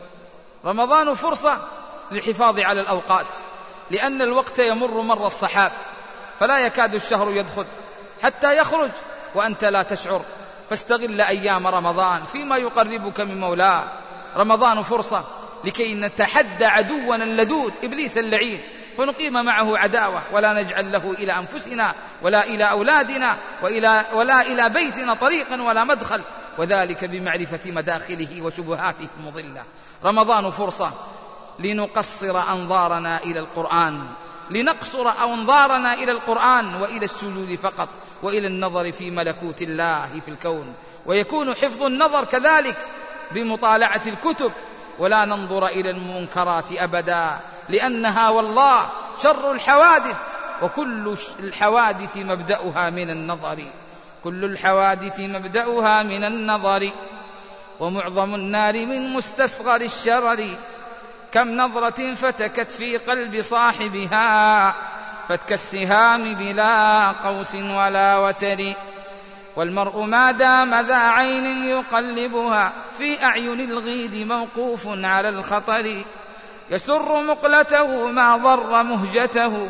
رمضان فرصة للحفاظ على الأوقات لأن الوقت يمر مر الصحاب فلا يكاد الشهر يدخل حتى يخرج وأنت لا تشعر. فاستغل أيام رمضان فيما يقربك من مولاه. رمضان فرصة لكي نتحدى عدونا اللدود إبليس اللعين فنقيم معه عداوة ولا نجعل له إلى أنفسنا ولا إلى أولادنا وإلى ولا إلى بيتنا طريقا ولا مدخل. وذلك بمعرفة مداخله وشبهاته المضلة رمضان فرصة لنقصر أنظارنا إلى القرآن لنقصر أنظارنا إلى القرآن وإلى السجود فقط وإلى النظر في ملكوت الله في الكون. ويكون حفظ النظر كذلك بمطالعة الكتب ولا ننظر إلى المنكرات أبدا لأنها والله شر الحوادث وكل الحوادث مبدأها من النظر. كل الحوادث مبدأها من النظر. ومعظم النار من مستصغر الشرر. كم نظرة فتكت في قلب صاحبها فتك السهام بلا قوس ولا وتر. والمرء ما دام ذا عين يقلبها في أعين الغيد موقوف على الخطر. يسر مقلته ما ضر مهجته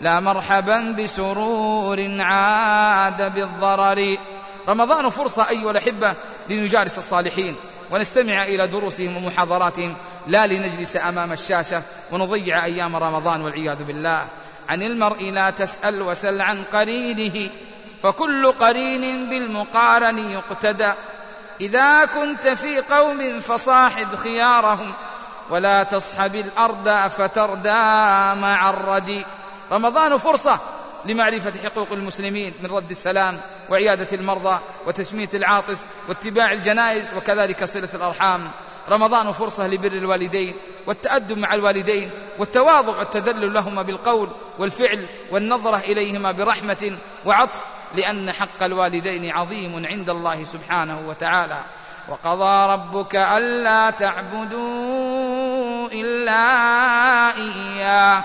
لا مرحبا بسرور عاد بالضرر. رمضان فرصة أيها الأحبة لنجالس الصالحين ونستمع إلى دروسهم ومحاضراتهم لا لنجلس أمام الشاشة ونضيع أيام رمضان والعياذ بالله. عن المرء لا تسأل وسل عن قرينه فكل قرين بالمقارن يقتدى. إذا كنت في قوم فصاحب خيارهم ولا تصحب الأرض فتردى مع الردي. رمضان فرصة لمعرفة حقوق المسلمين من رد السلام وعيادة المرضى وتشميت العاطس واتباع الجنائز وكذلك صلة الأرحام. رمضان فرصة لبر الوالدين والتأدب مع الوالدين والتواضع والتذلل لهما بالقول والفعل والنظرة إليهما برحمة وعطف لأن حق الوالدين عظيم عند الله سبحانه وتعالى. وقضى ربك ألا تعبدوا إلا إياه.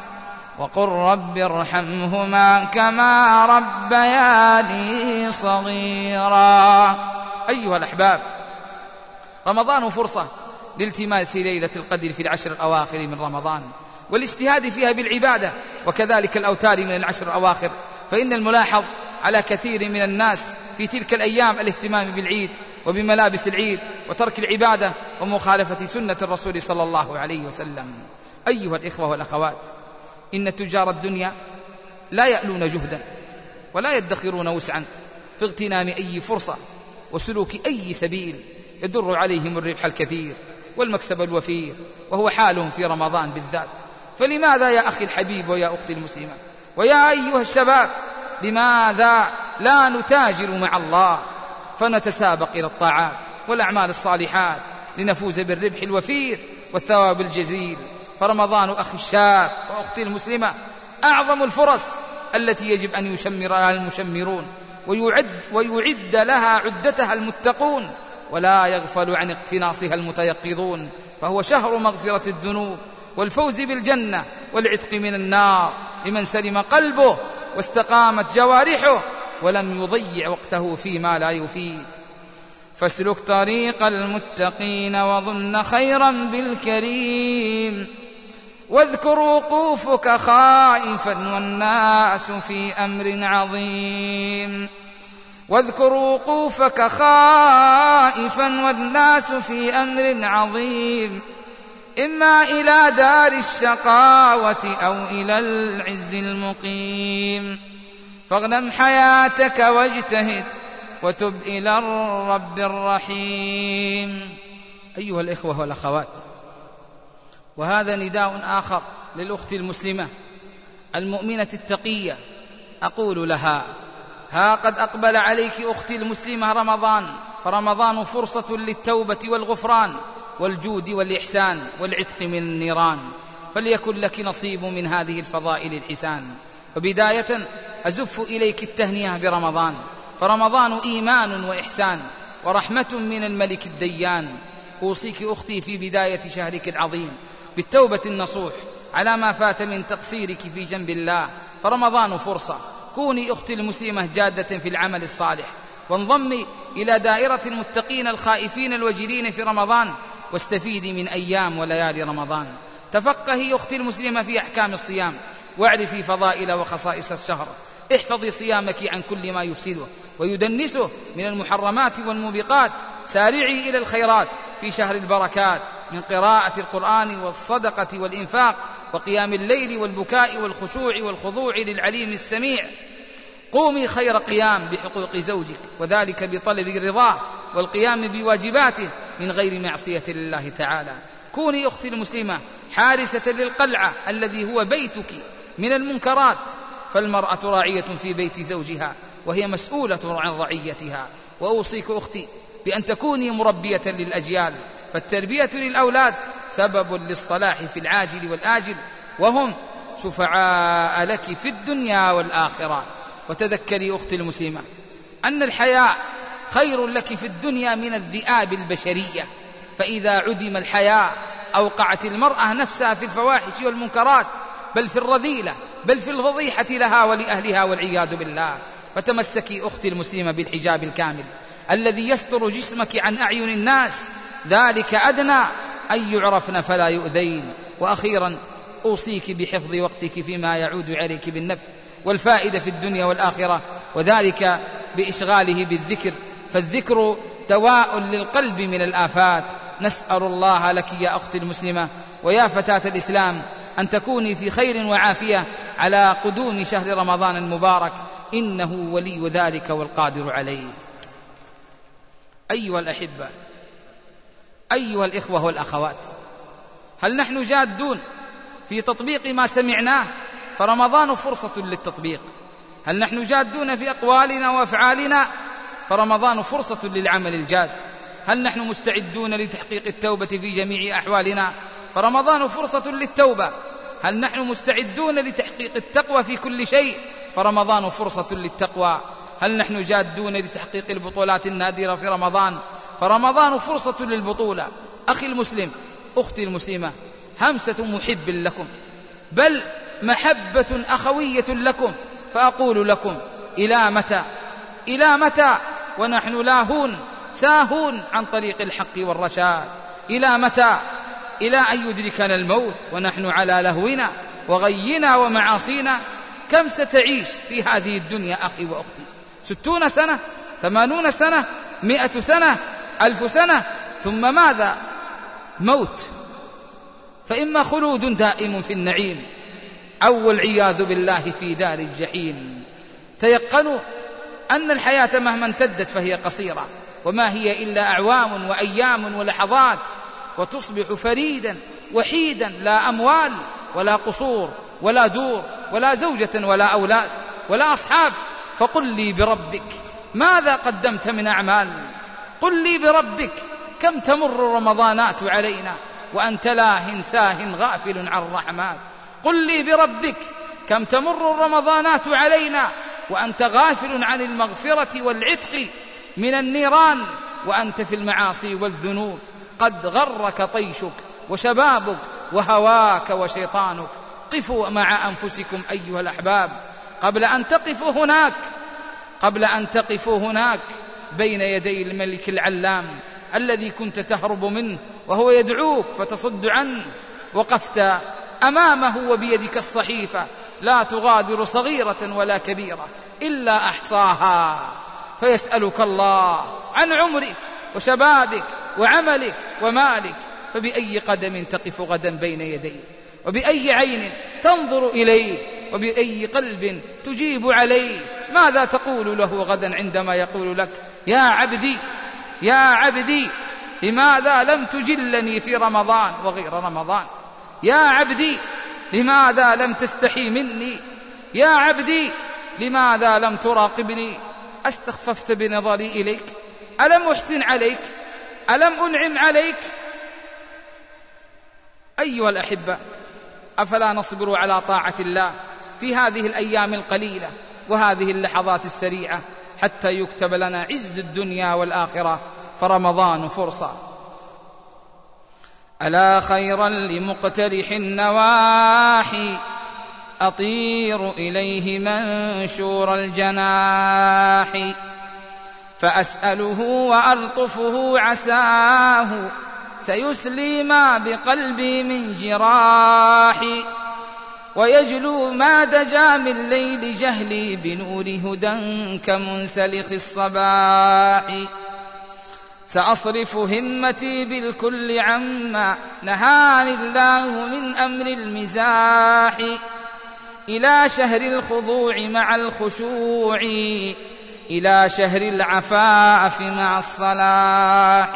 وقل رب ارحمهما كما ربياني صغيرا. أيها الأحباب رمضان فرصة لالتماس ليلة القدر في العشر الأواخر من رمضان والاجتهاد فيها بالعبادة وكذلك الأوتار من العشر الأواخر. فإن الملاحظ على كثير من الناس في تلك الأيام الاهتمام بالعيد وبملابس العيد وترك العبادة ومخالفة سنة الرسول صلى الله عليه وسلم. أيها الإخوة والأخوات إن تجار الدنيا لا يألون جهدا ولا يدخرون وسعا في اغتنام أي فرصة وسلوك أي سبيل يدر عليهم الربح الكثير والمكسب الوفير وهو حالهم في رمضان بالذات. فلماذا يا أخي الحبيب ويا أختي المسلمة ويا أيها الشباب لماذا لا نتاجر مع الله فنتسابق إلى الطاعات والأعمال الصالحات لنفوز بالربح الوفير والثواب الجزيل؟ فرمضان أخي الشاب وأختي المسلمة أعظم الفرص التي يجب أن يشمرها المشمرون ويعد, ويعد لها عدتها المتقون ولا يغفل عن اقتناصها المتيقظون فهو شهر مغفرة الذنوب والفوز بالجنة والعتق من النار لمن سلم قلبه واستقامت جوارحه ولم يضيع وقته فيما لا يفيد. فاسلك طريق المتقين وظن خيرا بالكريم. واذكر وقوفك خائفا والناس في أمر عظيم. واذكر وقوفك خائفا والناس في أمر عظيم. إما إلى دار الشقاوة أو إلى العز المقيم. فاغنم حياتك واجتهد وتب إلى الرب الرحيم. أيها الإخوة والأخوات وهذا نداء آخر للأخت المسلمة المؤمنة التقية. أقول لها ها قد أقبل عليك أختي المسلمة رمضان فرمضان فرصة للتوبة والغفران والجود والإحسان والعتق من النيران فليكن لك نصيب من هذه الفضائل الحسان. وبدايه أزف إليك التهنئه برمضان. فرمضان إيمان وإحسان ورحمة من الملك الديان. أوصيك أختي في بداية شهرك العظيم. بالتوبة النصوح على ما فات من تقصيرك في جنب الله. فرمضان فرصة. كوني أختي المسلمة جادة في العمل الصالح. وانضمي إلى دائرة المتقين الخائفين الوجلين في رمضان. واستفيدي من أيام وليالي رمضان. تفقهي أختي المسلمة في أحكام الصيام. واعرفي فضائل وخصائص الشهر. احفظي صيامك عن كل ما يفسده. ويدنسه من المحرمات والموبقات. سارعي إلى الخيرات في شهر البركات. من قراءة القرآن والصدقة والإنفاق وقيام الليل والبكاء والخشوع والخضوع للعليم السميع. قومي خير قيام بحقوق زوجك وذلك بطلب رضاه والقيام بواجباته من غير معصية لله تعالى. كوني أختي المسلمة حارسة للقلعة الذي هو بيتك من المنكرات فالمرأة راعية في بيت زوجها وهي مسؤولة عن رعيتها. وأوصيك أختي بأن تكوني مربية للأجيال فالتربية للأولاد سبب للصلاح في العاجل والآجل وهم شفعاء لك في الدنيا والآخرة. وتذكري أختي المسلمة أن الحياء خير لك في الدنيا من الذئاب البشرية. فإذا عدم الحياء أوقعت المرأة نفسها في الفواحش والمنكرات بل في الرذيلة بل في الفضيحة لها ولأهلها والعياذ بالله. فتمسكي أختي المسلمة بالحجاب الكامل الذي يستر جسمك عن أعين الناس ذلك أدنى أن يعرفن فلا يؤذين. وأخيرا أوصيك بحفظ وقتك فيما يعود عليك بالنفع والفائدة في الدنيا والآخرة وذلك بإشغاله بالذكر. فالذكر دواء للقلب من الآفات. نسأل الله لك يا أختي المسلمة ويا فتاة الإسلام أن تكوني في خير وعافية على قدوم شهر رمضان المبارك. إنه ولي ذلك والقادر عليه. أيها الأحبة أيها الإخوة والأخوات هل نحن جادون في تطبيق ما سمعناه؟ فرمضان فرصة للتطبيق. هل نحن جادون في أقوالنا وأفعالنا؟ فرمضان فرصة للعمل الجاد. هل نحن مستعدون لتحقيق التوبة في جميع أحوالنا؟ فرمضان فرصة للتوبة. هل نحن مستعدون لتحقيق التقوى في كل شيء؟ فرمضان فرصة للتقوى. هل نحن جادون لتحقيق البطولات النادرة في رمضان؟ فرمضان فرصة للبطولة. أخي المسلم أختي المسلمة همسة محب لكم بل محبة أخوية لكم. فأقول لكم إلى متى؟ إلى متى؟ ونحن لاهون ساهون عن طريق الحق والرشاد. إلى متى؟ إلى أن يدركنا الموت ونحن على لهونا وغينا ومعاصينا. كم ستعيش في هذه الدنيا أخي وأختي؟ ستون سنة؟ ثمانون سنة؟ مئة سنة؟ ألف سنة ثم ماذا؟ موت. فإما خلود دائم في النعيم أو والعياذ بالله في دار الجحيم. تيقنوا أن الحياة مهما امتدت فهي قصيرة وما هي إلا أعوام وأيام ولحظات وتصبح فريدا وحيدا لا أموال ولا قصور ولا دور ولا زوجة ولا أولاد ولا أصحاب. فقل لي بربك ماذا قدمت من أعمال؟ قل لي بربك كم تمر رمضانات علينا؟ وأنت لاه ساه غافل عن الرحمن قل لي بربك كم تمر الرمضانات علينا؟ وأنت غافل عن المغفرة والعتق من النيران وأنت في المعاصي والذنوب. قد غرك طيشك وشبابك وهواك وشيطانك. قفوا مع أنفسكم أيها الأحباب. قبل أن تقفوا هناك قبل أن تقفوا هناك. بين يدي الملك العلام الذي كنت تهرب منه وهو يدعوك فتصد عنه. وقفت أمامه وبيدك الصحيفة لا تغادر صغيرة ولا كبيرة إلا أحصاها. فيسألك الله عن عمرك وشبابك وعملك ومالك فبأي قدم تقف غدا بين يديه وبأي عين تنظر إليه؟ وبأي قلب تجيب عليه؟ ماذا تقول له غدا عندما يقول لك يا عبدي يا عبدي لماذا لم تجلني في رمضان وغير رمضان؟ يا عبدي لماذا لم تستحي مني؟ يا عبدي لماذا لم تراقبني؟ أستخففت بنظري إليك؟ ألم أحسن عليك؟ ألم أنعم عليك؟ أيها الأحبة أفلا نصبر على طاعة الله في هذه الأيام القليلة وهذه اللحظات السريعة؟ حتى يكتب لنا عز الدنيا والآخرة فرمضان فرصة. ألا خيرا لمقترح النواحي أطير إليه منشور الجناح. فأسأله وألطفه عساه سيسلي ما بقلبي من جراحي. ويجلو ما دجا من ليل جهلي بنور هدى كمنسلخ الصباح. سأصرف همتي بالكل عما نهاني الله من أمر المزاح. إلى شهر الخضوع مع الخشوع إلى شهر العفاف مع الصلاح.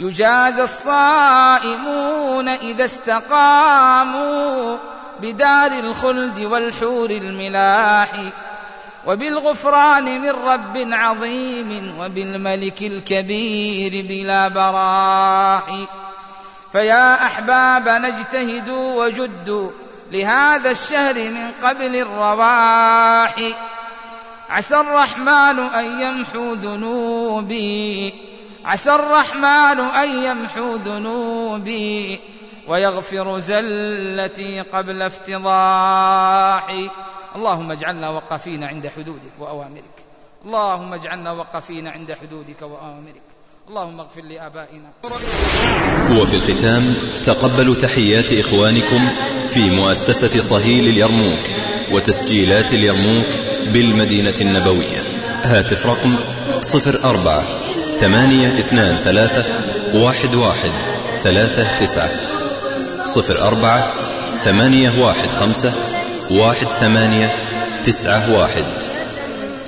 يجازى الصائمون إذا استقاموا بدار الخلد والحور الملاح وبالغفران من رب عظيم وبالملك الكبير بلا براح. فيا أحباب نجتهدوا وجدوا لهذا الشهر من قبل الرواح. عسى الرحمن أن يمحو ذنوبي عسى الرحمن أن يمحو ذنوبي. ويغفر زلتي قبل افتضاحي. اللهم اجعلنا وقفين عند حدودك وأوامرك. اللهم اجعلنا وقفين عند حدودك وأوامرك. اللهم اغفر لآبائنا. وفي الختام تقبلوا تحيات إخوانكم في مؤسسة صهيل اليرموك وتسجيلات اليرموك بالمدينة النبوية. هاتف رقم صفر أربعة ثمانية اثنان ثلاثة واحد واحد ثلاثة تسعة. صفر أربعة ثمانية واحد خمسة واحد ثمانية تسعة واحد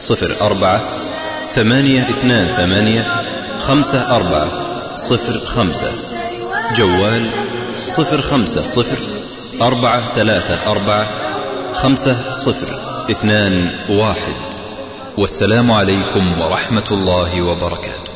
صفر أربعة ثمانية اثنان ثمانية خمسة أربعة صفر خمسة جوال صفر خمسة صفر أربعة ثلاثة أربعة خمسة صفر اثنان واحد والسلام عليكم ورحمة الله وبركاته